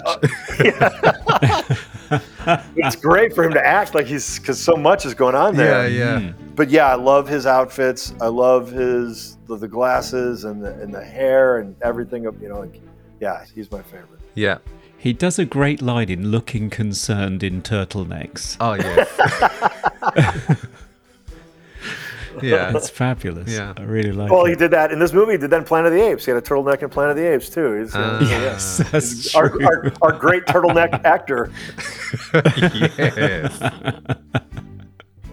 huge. [laughs] It's great for him to act like he's because so much is going on there. yeah, yeah. But yeah, I love his outfits. I love his the, the glasses and the and the hair and everything. Of you know, like yeah, he's my favorite. Yeah. He does a great line in looking concerned in turtlenecks. Oh, yeah. [laughs] [laughs] yeah. [laughs] It's fabulous. Yeah. I really like Well, it. he did that in this movie. He did that in Planet of the Apes. He had a turtleneck in Planet of the Apes too. He's, uh, Ah. yeah. yes, that's Our, true. our, our great turtleneck [laughs] actor. yes. [laughs]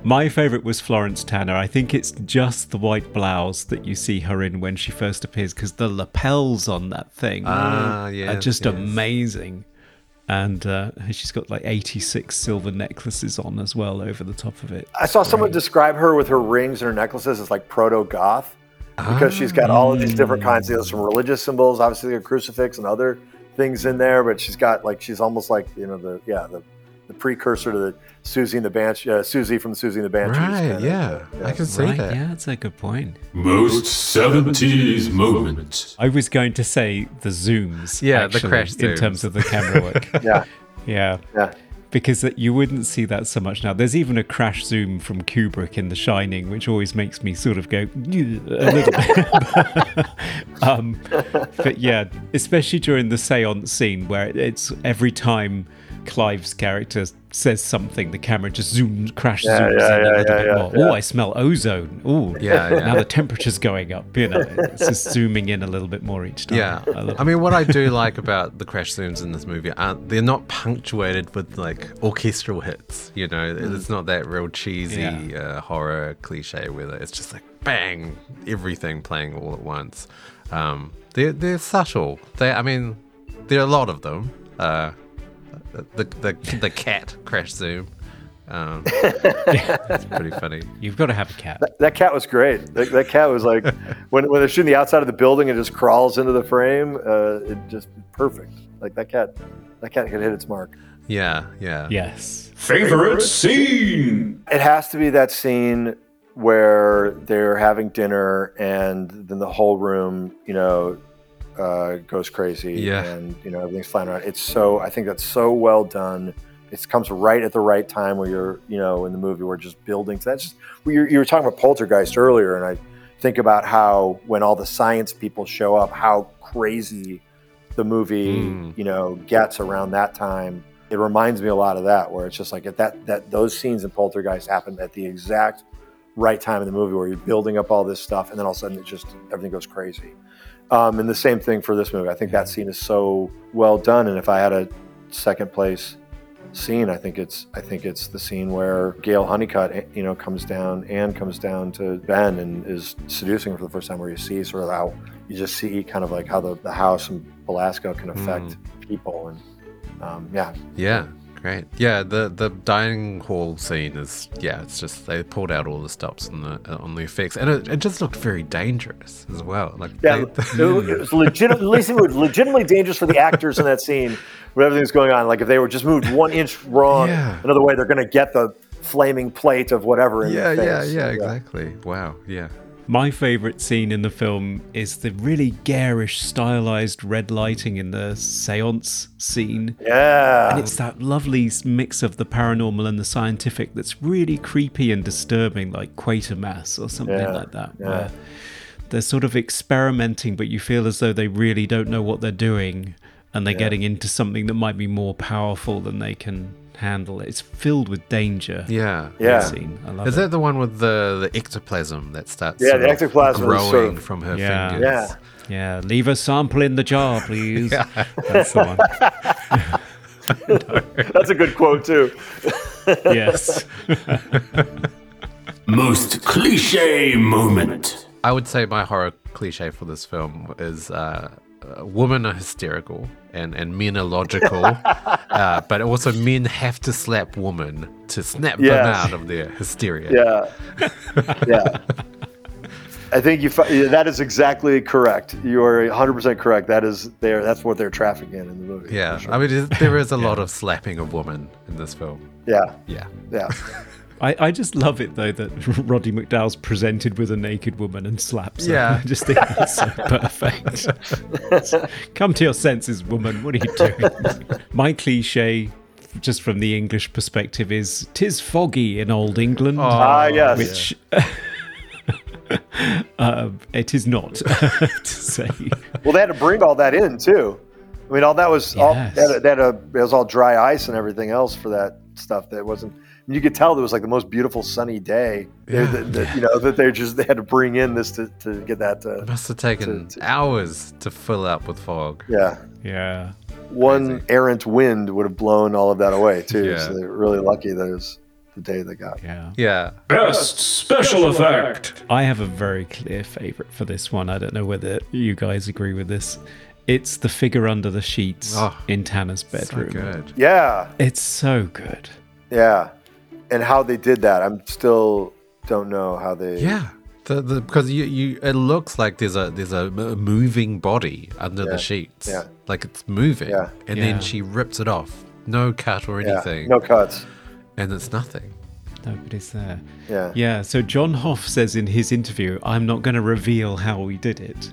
My favourite was Florence Tanner. I think it's just the white blouse that you see her in when she first appears because the lapels on that thing Ah, are yes, just yes. amazing. And uh, she's got like 86 silver necklaces on as well over the top of it. I saw someone describe her with her rings and her necklaces as like proto goth. because she's got all of these different Ah. kinds. There's some religious symbols, obviously a crucifix and other things in there, but she's got like she's almost like you know the yeah the the precursor to the Siouxsie and the Banshee, uh, Siouxsie from Siouxsie and the Banshees. Right, kinda, yeah. uh, I can see Right, that. yeah, that's a good point. Most 70s moment. I was going to say the zooms. Yeah, the actually, crash in terms of the camera work. [laughs] yeah, yeah, yeah. because you wouldn't see that so much now. There's even a crash zoom from Kubrick in The Shining, which always makes me sort of go a little bit. [laughs] um, but yeah, especially during the seance scene where it's every time Clive's character says something, the camera just zooms, crash Yeah, zooms yeah, in yeah, a little yeah, bit yeah, more. yeah. Oh, I smell ozone. Oh, Yeah, yeah. Now the temperature's going up. You know, it's just zooming in a little bit more each time. Yeah, I love I mean, what I do [laughs] like about the crash zooms in this movie are they're not punctuated with like orchestral hits. You know, it's not that real cheesy Yeah. uh, horror cliche with it. It's just like bang, everything playing all at once. Um, they're they're subtle. They, I mean, there are a lot of them. Uh, the the the cat crash zoom. Um, [laughs] it's pretty funny. You've got to have a cat. That cat was great. That, that cat was like [laughs] when when they're shooting the outside of the building, it just crawls into the frame. Uh, it just perfect. Like that cat, that cat could hit its mark. Yeah, yeah, Yes. Favorite scene. It has to be that scene where they're having dinner and then the whole room, you know, uh, goes crazy. Yeah. And, you know, everything's flying around. It's so, I think that's so well done. It comes right at the right time where you're, you know, in the movie, we're just building. That's just, you were, you were talking about Poltergeist earlier, and I think about how when all the science people show up, how crazy the movie, Mm. you know, gets around that time. It reminds me a lot of that, where it's just like at that that those scenes in Poltergeist happen at the exact right time in the movie where you're building up all this stuff, and then all of a sudden it just everything goes crazy. Um, and the same thing for this movie. I think that scene is so well done. And if I had a second place scene, I think it's I think it's the scene where Gayle Hunnicutt, eh, you know, comes down and comes down to Ben and is seducing her for the first time, where you see sort of how you just see kind of like how the, the house in Belasco can affect people, and um, yeah, Yeah, great. Yeah, the the dining hall scene is yeah, it's just they pulled out all the stops on the on the effects, and it, it just looked very dangerous as well. Like Yeah, they- it was legit, legitimately, [laughs] legitimately dangerous for the actors in that scene with everything's going on. Like if they were just moved one inch wrong, Yeah. another way, they're going to get the flaming plate of whatever in yeah, yeah, face. yeah, exactly. Wow, yeah, My favourite scene in the film is the really garish, stylized red lighting in the seance scene. Yeah. And it's that lovely mix of the paranormal and the scientific that's really creepy and disturbing, like Quatermass or something Yeah, like that, yeah. where they're sort of experimenting, but you feel as though they really don't know what they're doing and they're getting into something that might be more powerful than they can handle. It's filled with danger. yeah, Yeah. scene. I love Is it. that the one with the the ectoplasm that starts? Yeah, the ectoplasm growing sort of- from her Yeah. fingers. yeah. Yeah, leave a sample in the jar, please. [laughs] That's the one. [laughs] That's a good quote, too. [laughs] Yes. Most cliche moment. I would say my horror cliche for this film is uh, uh, women are hysterical and, and men are logical, [laughs] uh, but also men have to slap women to snap them out of their hysteria. Yeah. Yeah. I think you that is exactly correct. You are 100% correct. That is there. That's what they're trafficking in in the movie. Yeah, sure. I mean, there is a [laughs] lot of slapping of women in this film. yeah. Yeah. Yeah. I, I just love it though that [laughs] Roddy McDowall's presented with a naked woman and slaps her. Yeah. I [laughs] just think that's so [laughs] perfect. Come to your senses, woman. What are you doing? My cliche, just from the English perspective, is "Tis foggy in old England," Ah, yes. which uh, it is not to say. Well, they had to bring all that in too. I mean, all that was all Yes. they had a, they had a, it was all dry ice and everything else for that stuff. That wasn't. I mean, you could tell it was like the most beautiful sunny day. They- Yeah. that- that, You know that they just they had to bring in this to, to get that. Uh, It must have taken To- to- hours to fill up with fog. yeah, Yeah. one errant wind would have blown all of that away too. Yeah. So they're really lucky that it was the day they got. Yeah. Yeah. Best special effect. I have a very clear favorite for this one. I don't know whether you guys agree with this. It's the figure under the sheets Oh, in Tanner's So bedroom. good. Yeah, It's so good. yeah, and how they did that, I'm still don't know how they. Yeah. The, the, because you, you it looks like there's a there's a moving body under the sheets. yeah. Like it's moving. Yeah. And Yeah. then she rips it off. No cut or Yeah, anything. no cuts. And it's nothing. Nobody's there. Yeah. Yeah, so John Hough says in his interview, I'm not going to reveal how we did it.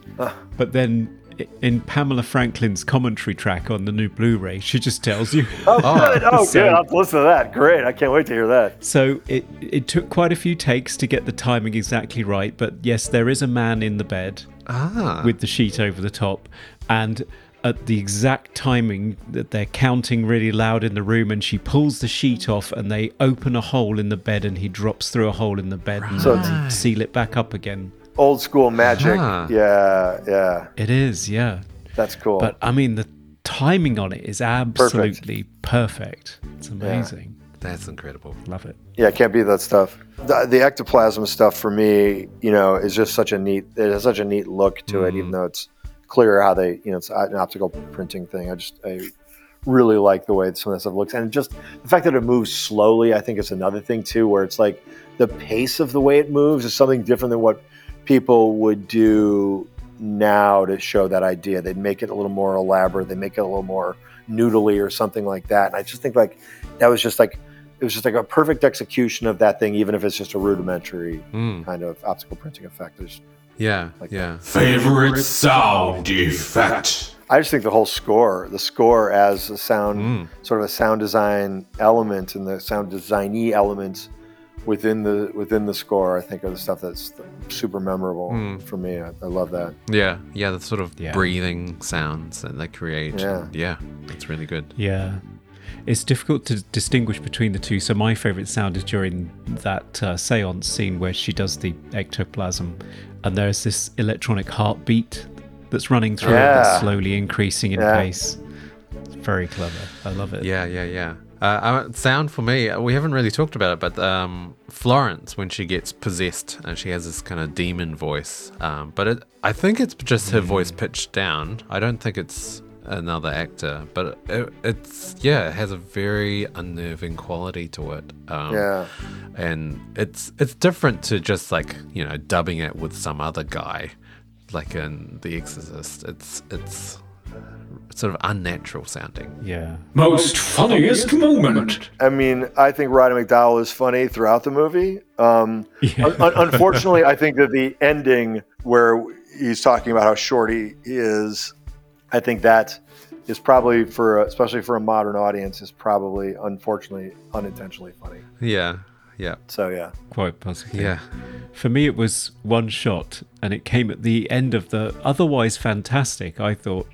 But then i- in Pamela Franklin's commentary track on the new Blu ray, she just tells you. [laughs] Oh, good. Oh, So- good. I'll have to listen to that. Great. I can't wait to hear that. So it, it took quite a few takes to get the timing exactly right. But yes, there is a man in the bed Ah. with the sheet over the top. And at the exact timing that they're counting really loud in the room, and she pulls the sheet off, and they open a hole in the bed, and he drops through a hole in the bed and So they seal it back up again. Old school magic. Huh. Yeah, yeah. It is, yeah. That's cool. But I mean, the timing on it is absolutely perfect. It's amazing. That's incredible. Love it. Yeah, can't beat that stuff. The, the ectoplasm stuff for me, you know, is just such a neat. It has such a neat look to it, even mm. though it's clear how they, you know, it's an optical printing thing. I just, I really like the way some of that stuff looks, and just the fact that it moves slowly. I think is another thing too, where it's like the pace of the way it moves is something different than what people would do now to show that idea. They'd make it a little more elaborate. They make it a little more noodly or something like that. And I just think like that was just like it was just like a perfect execution of that thing, even if it's just a rudimentary Mm. kind of optical printing effect. There's, Yeah. Like yeah. Favorite sound effect. I just think the whole score, the score as a sound, Mm. sort of a sound design element and the sound designy elements within the within the score, I think are the stuff that's super memorable Mm. for me. I, I love that. Yeah. Yeah. The sort of Yeah. breathing sounds that they create. Yeah. Yeah. It's really good. Yeah. It's difficult to distinguish between the two. So, my favorite sound is during that uh, seance scene where she does the ectoplasm, and there's this electronic heartbeat that's running through it Yeah. that's slowly increasing in Yeah. pace. It's very clever. I love it. Yeah, yeah, yeah. Uh, uh, sound for me, uh, we haven't really talked about it, but um, Florence, when she gets possessed and she has this kind of demon voice, um, but it, I think it's just her voice pitched down. I don't think it's another actor, but it, it's, yeah, it has a very unnerving quality to it. Um, Yeah. And it's it's different to just like, you know, dubbing it with some other guy, like in The Exorcist. It's, it's, sort of unnatural sounding. Yeah. Most funniest moment. I mean, I think Roddy McDowall is funny throughout the movie. Um, Yeah. un- un- unfortunately, I think that the ending where he's talking about how short he is, I think that is probably for, especially for a modern audience, is probably unfortunately unintentionally funny. Yeah, yeah, So yeah, Quite possibly. yeah. For me, it was one shot, and it came at the end of the otherwise fantastic, I thought,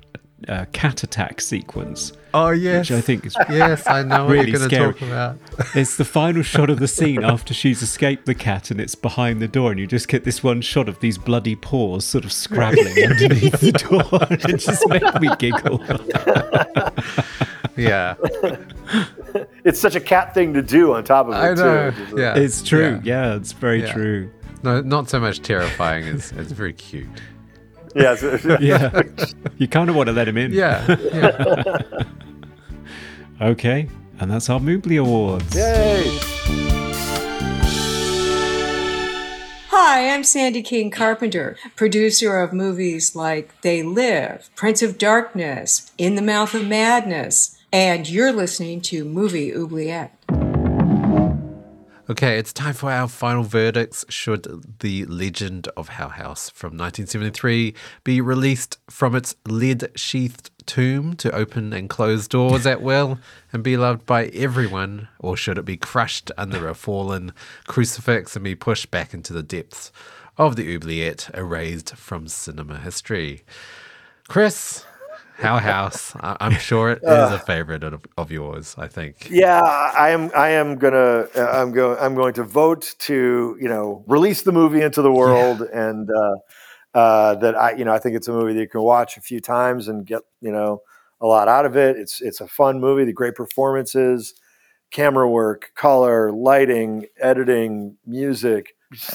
uh, cat attack sequence. Oh yes, Which I think is [laughs] yes, I know what you're going to scary. talk about. [laughs] It's the final shot of the scene after she's escaped the cat and it's behind the door, and you just get this one shot of these bloody paws sort of scrabbling [laughs] underneath the door, and it just made me giggle. Yeah, it's such a cat thing to do. On top of it, I know. too. Yeah, It's true. Yeah. Yeah, it's very Yeah. true. No, not so much terrifying. It's it's very cute. Yeah. it's- [laughs] Yeah. you kind of want to let him in. Yeah, yeah. [laughs] Okay. And that's our Moobly Awards. Yay! Hi, I'm Sandy King Carpenter, producer of movies like They Live, Prince of Darkness, In the Mouth of Madness, and you're listening to Movie Oubliette. Okay, it's time for our final verdicts. Should The Legend of Hell House from 1973 be released from its lead sheathed tomb to open and close doors at will and be loved by everyone, or should it be crushed under a fallen crucifix and be pushed back into the depths of the oubliette, erased from cinema history? Chris, Hell House, I'm sure it is a favorite of, of yours, I think. Yeah, I am. I am gonna. Uh, I'm going. I'm going to vote to you know release the movie into the world, and uh, uh, that I you know I think it's a movie that you can watch a few times and get you know a lot out of it. It's it's a fun movie. The great performances, camera work, color, lighting, editing, music,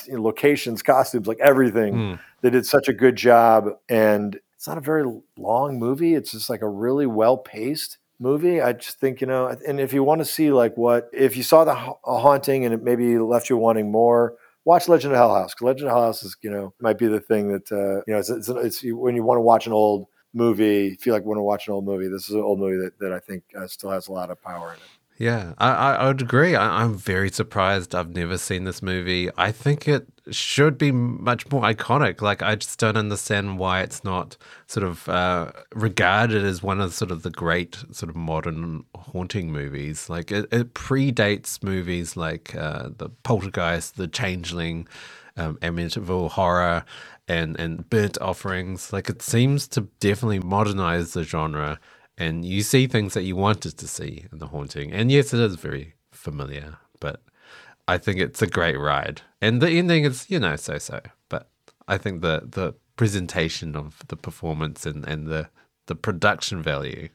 locations, costumes, like everything. Mm. They did such a good job, and it's not a very long movie. It's just like a really well paced movie. I just think you know, and if you want to see like what if you saw the Ha- haunting and it maybe left you wanting more watch Legend of Hell House. Legend of Hell House is, you know, might be the thing that, uh, you know, it's, it's, it's when you want to watch an old movie, feel like want to watch an old movie. This is an old movie that, that I think uh, still has a lot of power in it. Yeah, I, I, would agree. I, I'm very surprised I've never seen this movie. I think it should be much more iconic. Like, I just don't understand why it's not sort of uh, regarded as one of sort of the great sort of modern haunting movies. Like, it, it predates movies like uh, the Poltergeist, the Changeling, um, Amityville Horror, and and Burnt Offerings. Like, it seems to definitely modernize the genre and you see things that you wanted to see in the haunting. And yes it is very familiar but i think it's a great ride. And the ending is you know so so but i think the the presentation of the performance and and the the production value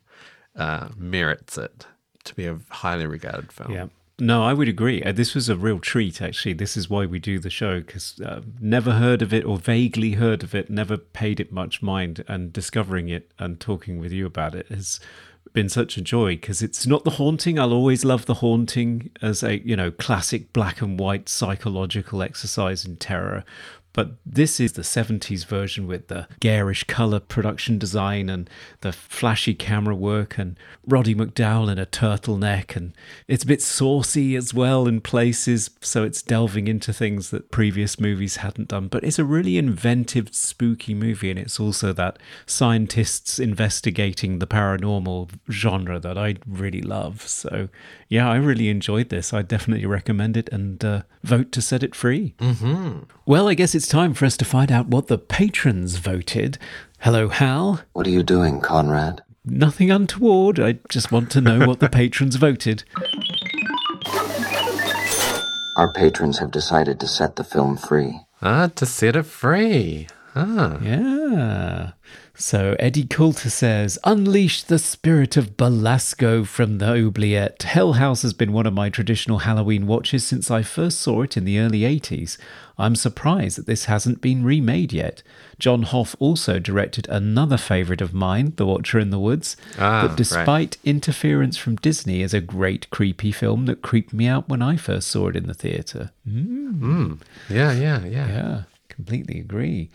uh merits it to be a highly regarded film. Yeah. No, I would agree. Uh, this was a real treat, actually. This is why we do the show, because uh, never heard of it or vaguely heard of it, never paid it much mind, and discovering it and talking with you about it has been such a joy because it's not the haunting. I'll always love the haunting as a, you know, classic black and white psychological exercise in terror. But this is the 70s version with the garish colour production design and the flashy camera work and Roddy McDowall in a turtleneck. And it's a bit saucy as well in places. So it's delving into things that previous movies hadn't done. But it's a really inventive, spooky movie. And it's also that scientists investigating the paranormal genre that I really love. So yeah, I really enjoyed this. I definitely recommend it and uh, vote to set it free. Mm-hmm. Well, I guess it's time for us to find out what the patrons voted. Hello, Hal. What are you doing, Conrad? Nothing untoward. I just want to know what the [laughs] patrons voted. Our patrons have decided to set the film free. ah to set it free ah Yeah. So Eddie Coulter says, Unleash the spirit of Belasco from the oubliette. Hell House has been one of my traditional Halloween watches since I first saw it in the early 80s. I'm surprised that this hasn't been remade yet. John Hough also directed another favourite of mine, The Watcher in the Woods. Ah, but right. despite interference from Disney, is a great creepy film that creeped me out when I first saw it in the theatre. yeah yeah yeah Yeah, completely agree.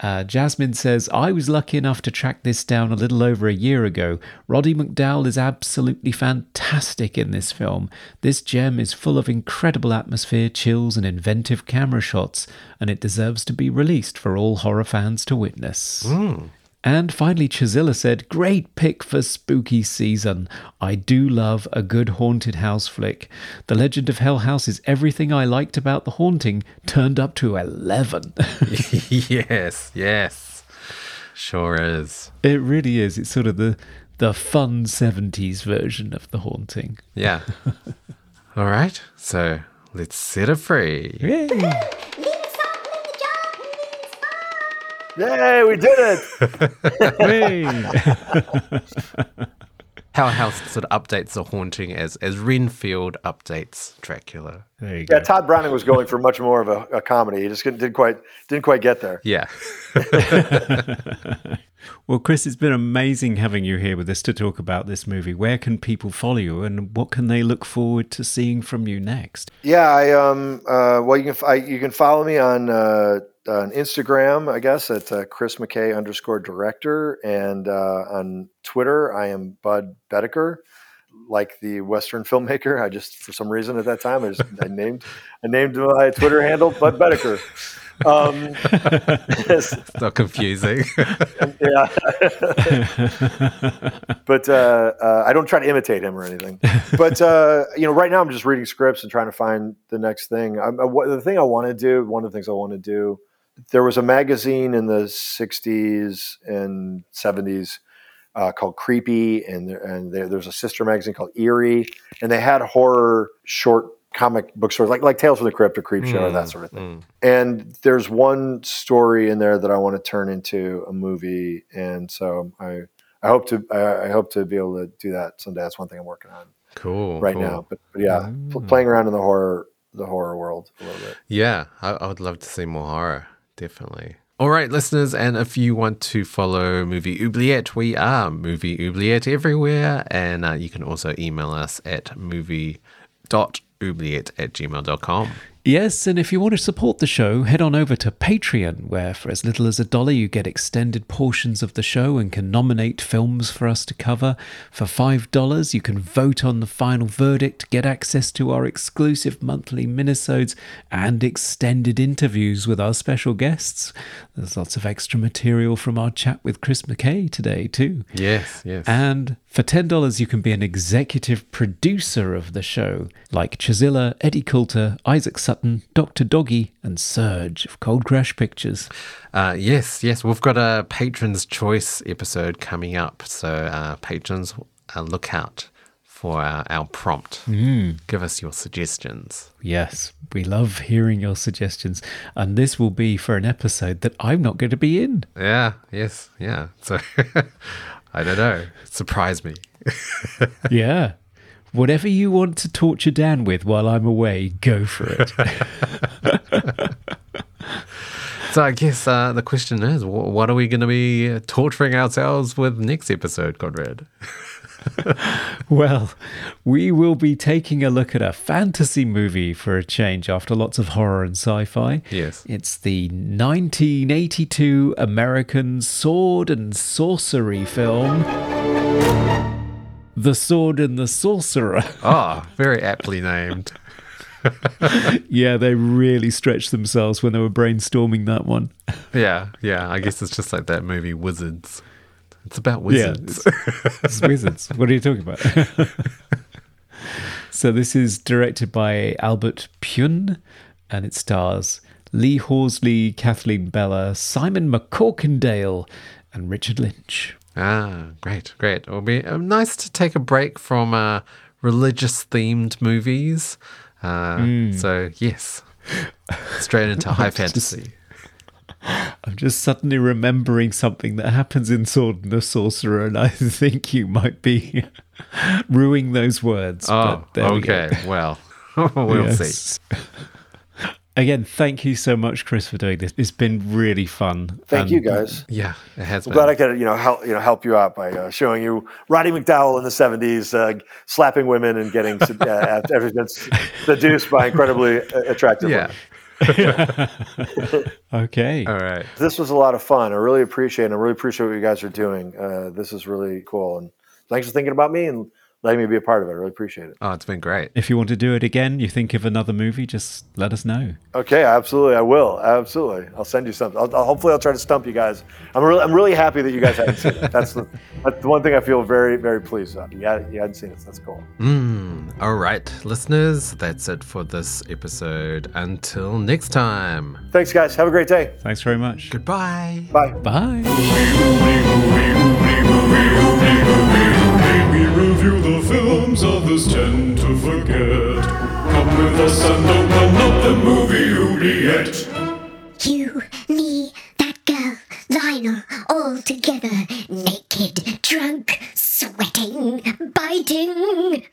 Uh, Jasmine says, I was lucky enough to track this down a little over a year ago. Roddy McDowall is absolutely fantastic in this film. This gem is full of incredible atmosphere, chills, and inventive camera shots, and it deserves to be released for all horror fans to witness. And finally, Chazilla said, Great pick for spooky season. I do love a good haunted house flick. The Legend of Hell House is everything I liked about The Haunting, turned up to 11. [laughs] yes yes sure is it really is. It's sort of the, the fun 70s version of The Haunting. yeah [laughs] all right so let's set it free Yay! Yay, we did it! [laughs] Hooray! [laughs] Hell House sort of updates the haunting as as Renfield updates Dracula. There you go. Yeah, Tod Browning was going for much more of a, a comedy. He just didn't quite didn't quite get there. Yeah. [laughs] Well, Chris, it's been amazing having you here with us to talk about this movie. Where can people follow you and what can they look forward to seeing from you next? Yeah, I um uh well you can f- I, you can follow me on uh on Instagram, I guess at uh, Chris McKay underscore director, and uh, on Twitter I am Budd Boetticher, like the Western filmmaker. I just for some reason at that time I just I named I named my Twitter handle Budd Boetticher. Um, [laughs] It's not confusing. [laughs] yeah. [laughs] but uh, uh, I don't try to imitate him or anything. But uh, you know, right now I'm just reading scripts and trying to find the next thing. I'm, uh, what, the thing I want to do, one of the things I want to do, there was a magazine in the '60s and '70s uh, called Creepy, and and there, there's a sister magazine called Eerie, and they had horror short comic book stories like like Tales from the Crypt or Creep Show, and that mm, sort of thing. Mm. And there's one story in there that I want to turn into a movie, and so I I hope to I, I hope to be able to do that someday. That's one thing I'm working on cool. right cool. now. But, but yeah, pl- mm. playing around in the horror the horror world a little bit. Yeah, I, I would love to see more horror, definitely. All right, listeners, and if you want to follow Movie Oubliette, we are Movie Oubliette everywhere, and uh, you can also email us at movie.oubliette at gmail.com. Yes, and if you want to support the show, head on over to Patreon, where for as little as a dollar you get extended portions of the show and can nominate films for us to cover. For $5, you can vote on the final verdict, get access to our exclusive monthly minisodes, and extended interviews with our special guests. There's lots of extra material from our chat with Chris McKay today, too. Yes, yes. And for $10, you can be an executive producer of the show, like Chazilla, Eddie Coulter, Isaac Sutton, Dr. Doggy, and Serge of Cold Crash Pictures. Uh, yes, yes, we've got a Patron's Choice episode coming up. So, uh, patrons, uh, look out for our, our prompt. Give us your suggestions. Yes, we love hearing your suggestions. And this will be for an episode that I'm not going to be in. Yeah, yes, yeah. So, [laughs] I don't know. Surprise me. [laughs] yeah. Whatever you want to torture Dan with while I'm away, go for it. [laughs] So, I guess uh, the question is what are we going to be uh, torturing ourselves with next episode, Conrad? [laughs] well, we will be taking a look at a fantasy movie for a change after lots of horror and sci fi. Yes. It's the 1982 American sword and sorcery film. The Sword and the Sorcerer. Oh, [laughs] very aptly named. [laughs] yeah, they really stretched themselves when they were brainstorming that one. Yeah, yeah. I guess it's just like that movie Wizards. It's about Yeah, wizards. It's wizards. What are you talking about? [laughs] so this is directed by Albert Pyun, and it stars Lee Horsley, Kathleen Beller, Simon MacCorkindale, and Richard Lynch. Ah, great, great. It'll be uh, nice to take a break from uh, religious themed movies. Uh, Hmm. So, yes, straight into [laughs] high fantasy. [laughs] I'm just suddenly remembering something that happens in Sword and the Sorcerer, and I [laughs] think you might be ruining those words. Oh, but there we okay. Well, we'll see. Yes. Again, thank you so much, Chris, for doing this. It's been really fun. Thank And you guys. Yeah, it has I'm been. glad I could, you know, help you know help you out by uh, showing you Roddy McDowall in the '70s uh, slapping women and getting sed- uh, [laughs] after after seduced by incredibly uh, attractive yeah. women. [laughs] Okay. All right. This was a lot of fun. I really appreciate it. I really appreciate what you guys are doing. Uh, this is really cool. And thanks for thinking about me and letting me be a part of it. I really appreciate it. Oh, it's been great. If you want to do it again, you think of another movie, just let us know. Okay, absolutely, I will. Absolutely, I'll send you something. I'll, I'll, hopefully, I'll try to stump you guys. I'm really, I'm really happy that you guys hadn't seen it. [laughs] That's the, that's the one thing I feel very, very pleased about. You, had, you hadn't seen it. So that's cool. Mm, all right, listeners, that's it for this episode. Until next time. Thanks, guys. Have a great day. Thanks very much. Goodbye. Bye. Bye. [laughs] review the films others tend to forget. Come with us and open up the movie you Juliet. You, me, that girl, Lionel, all together, naked, drunk, sweating, biting.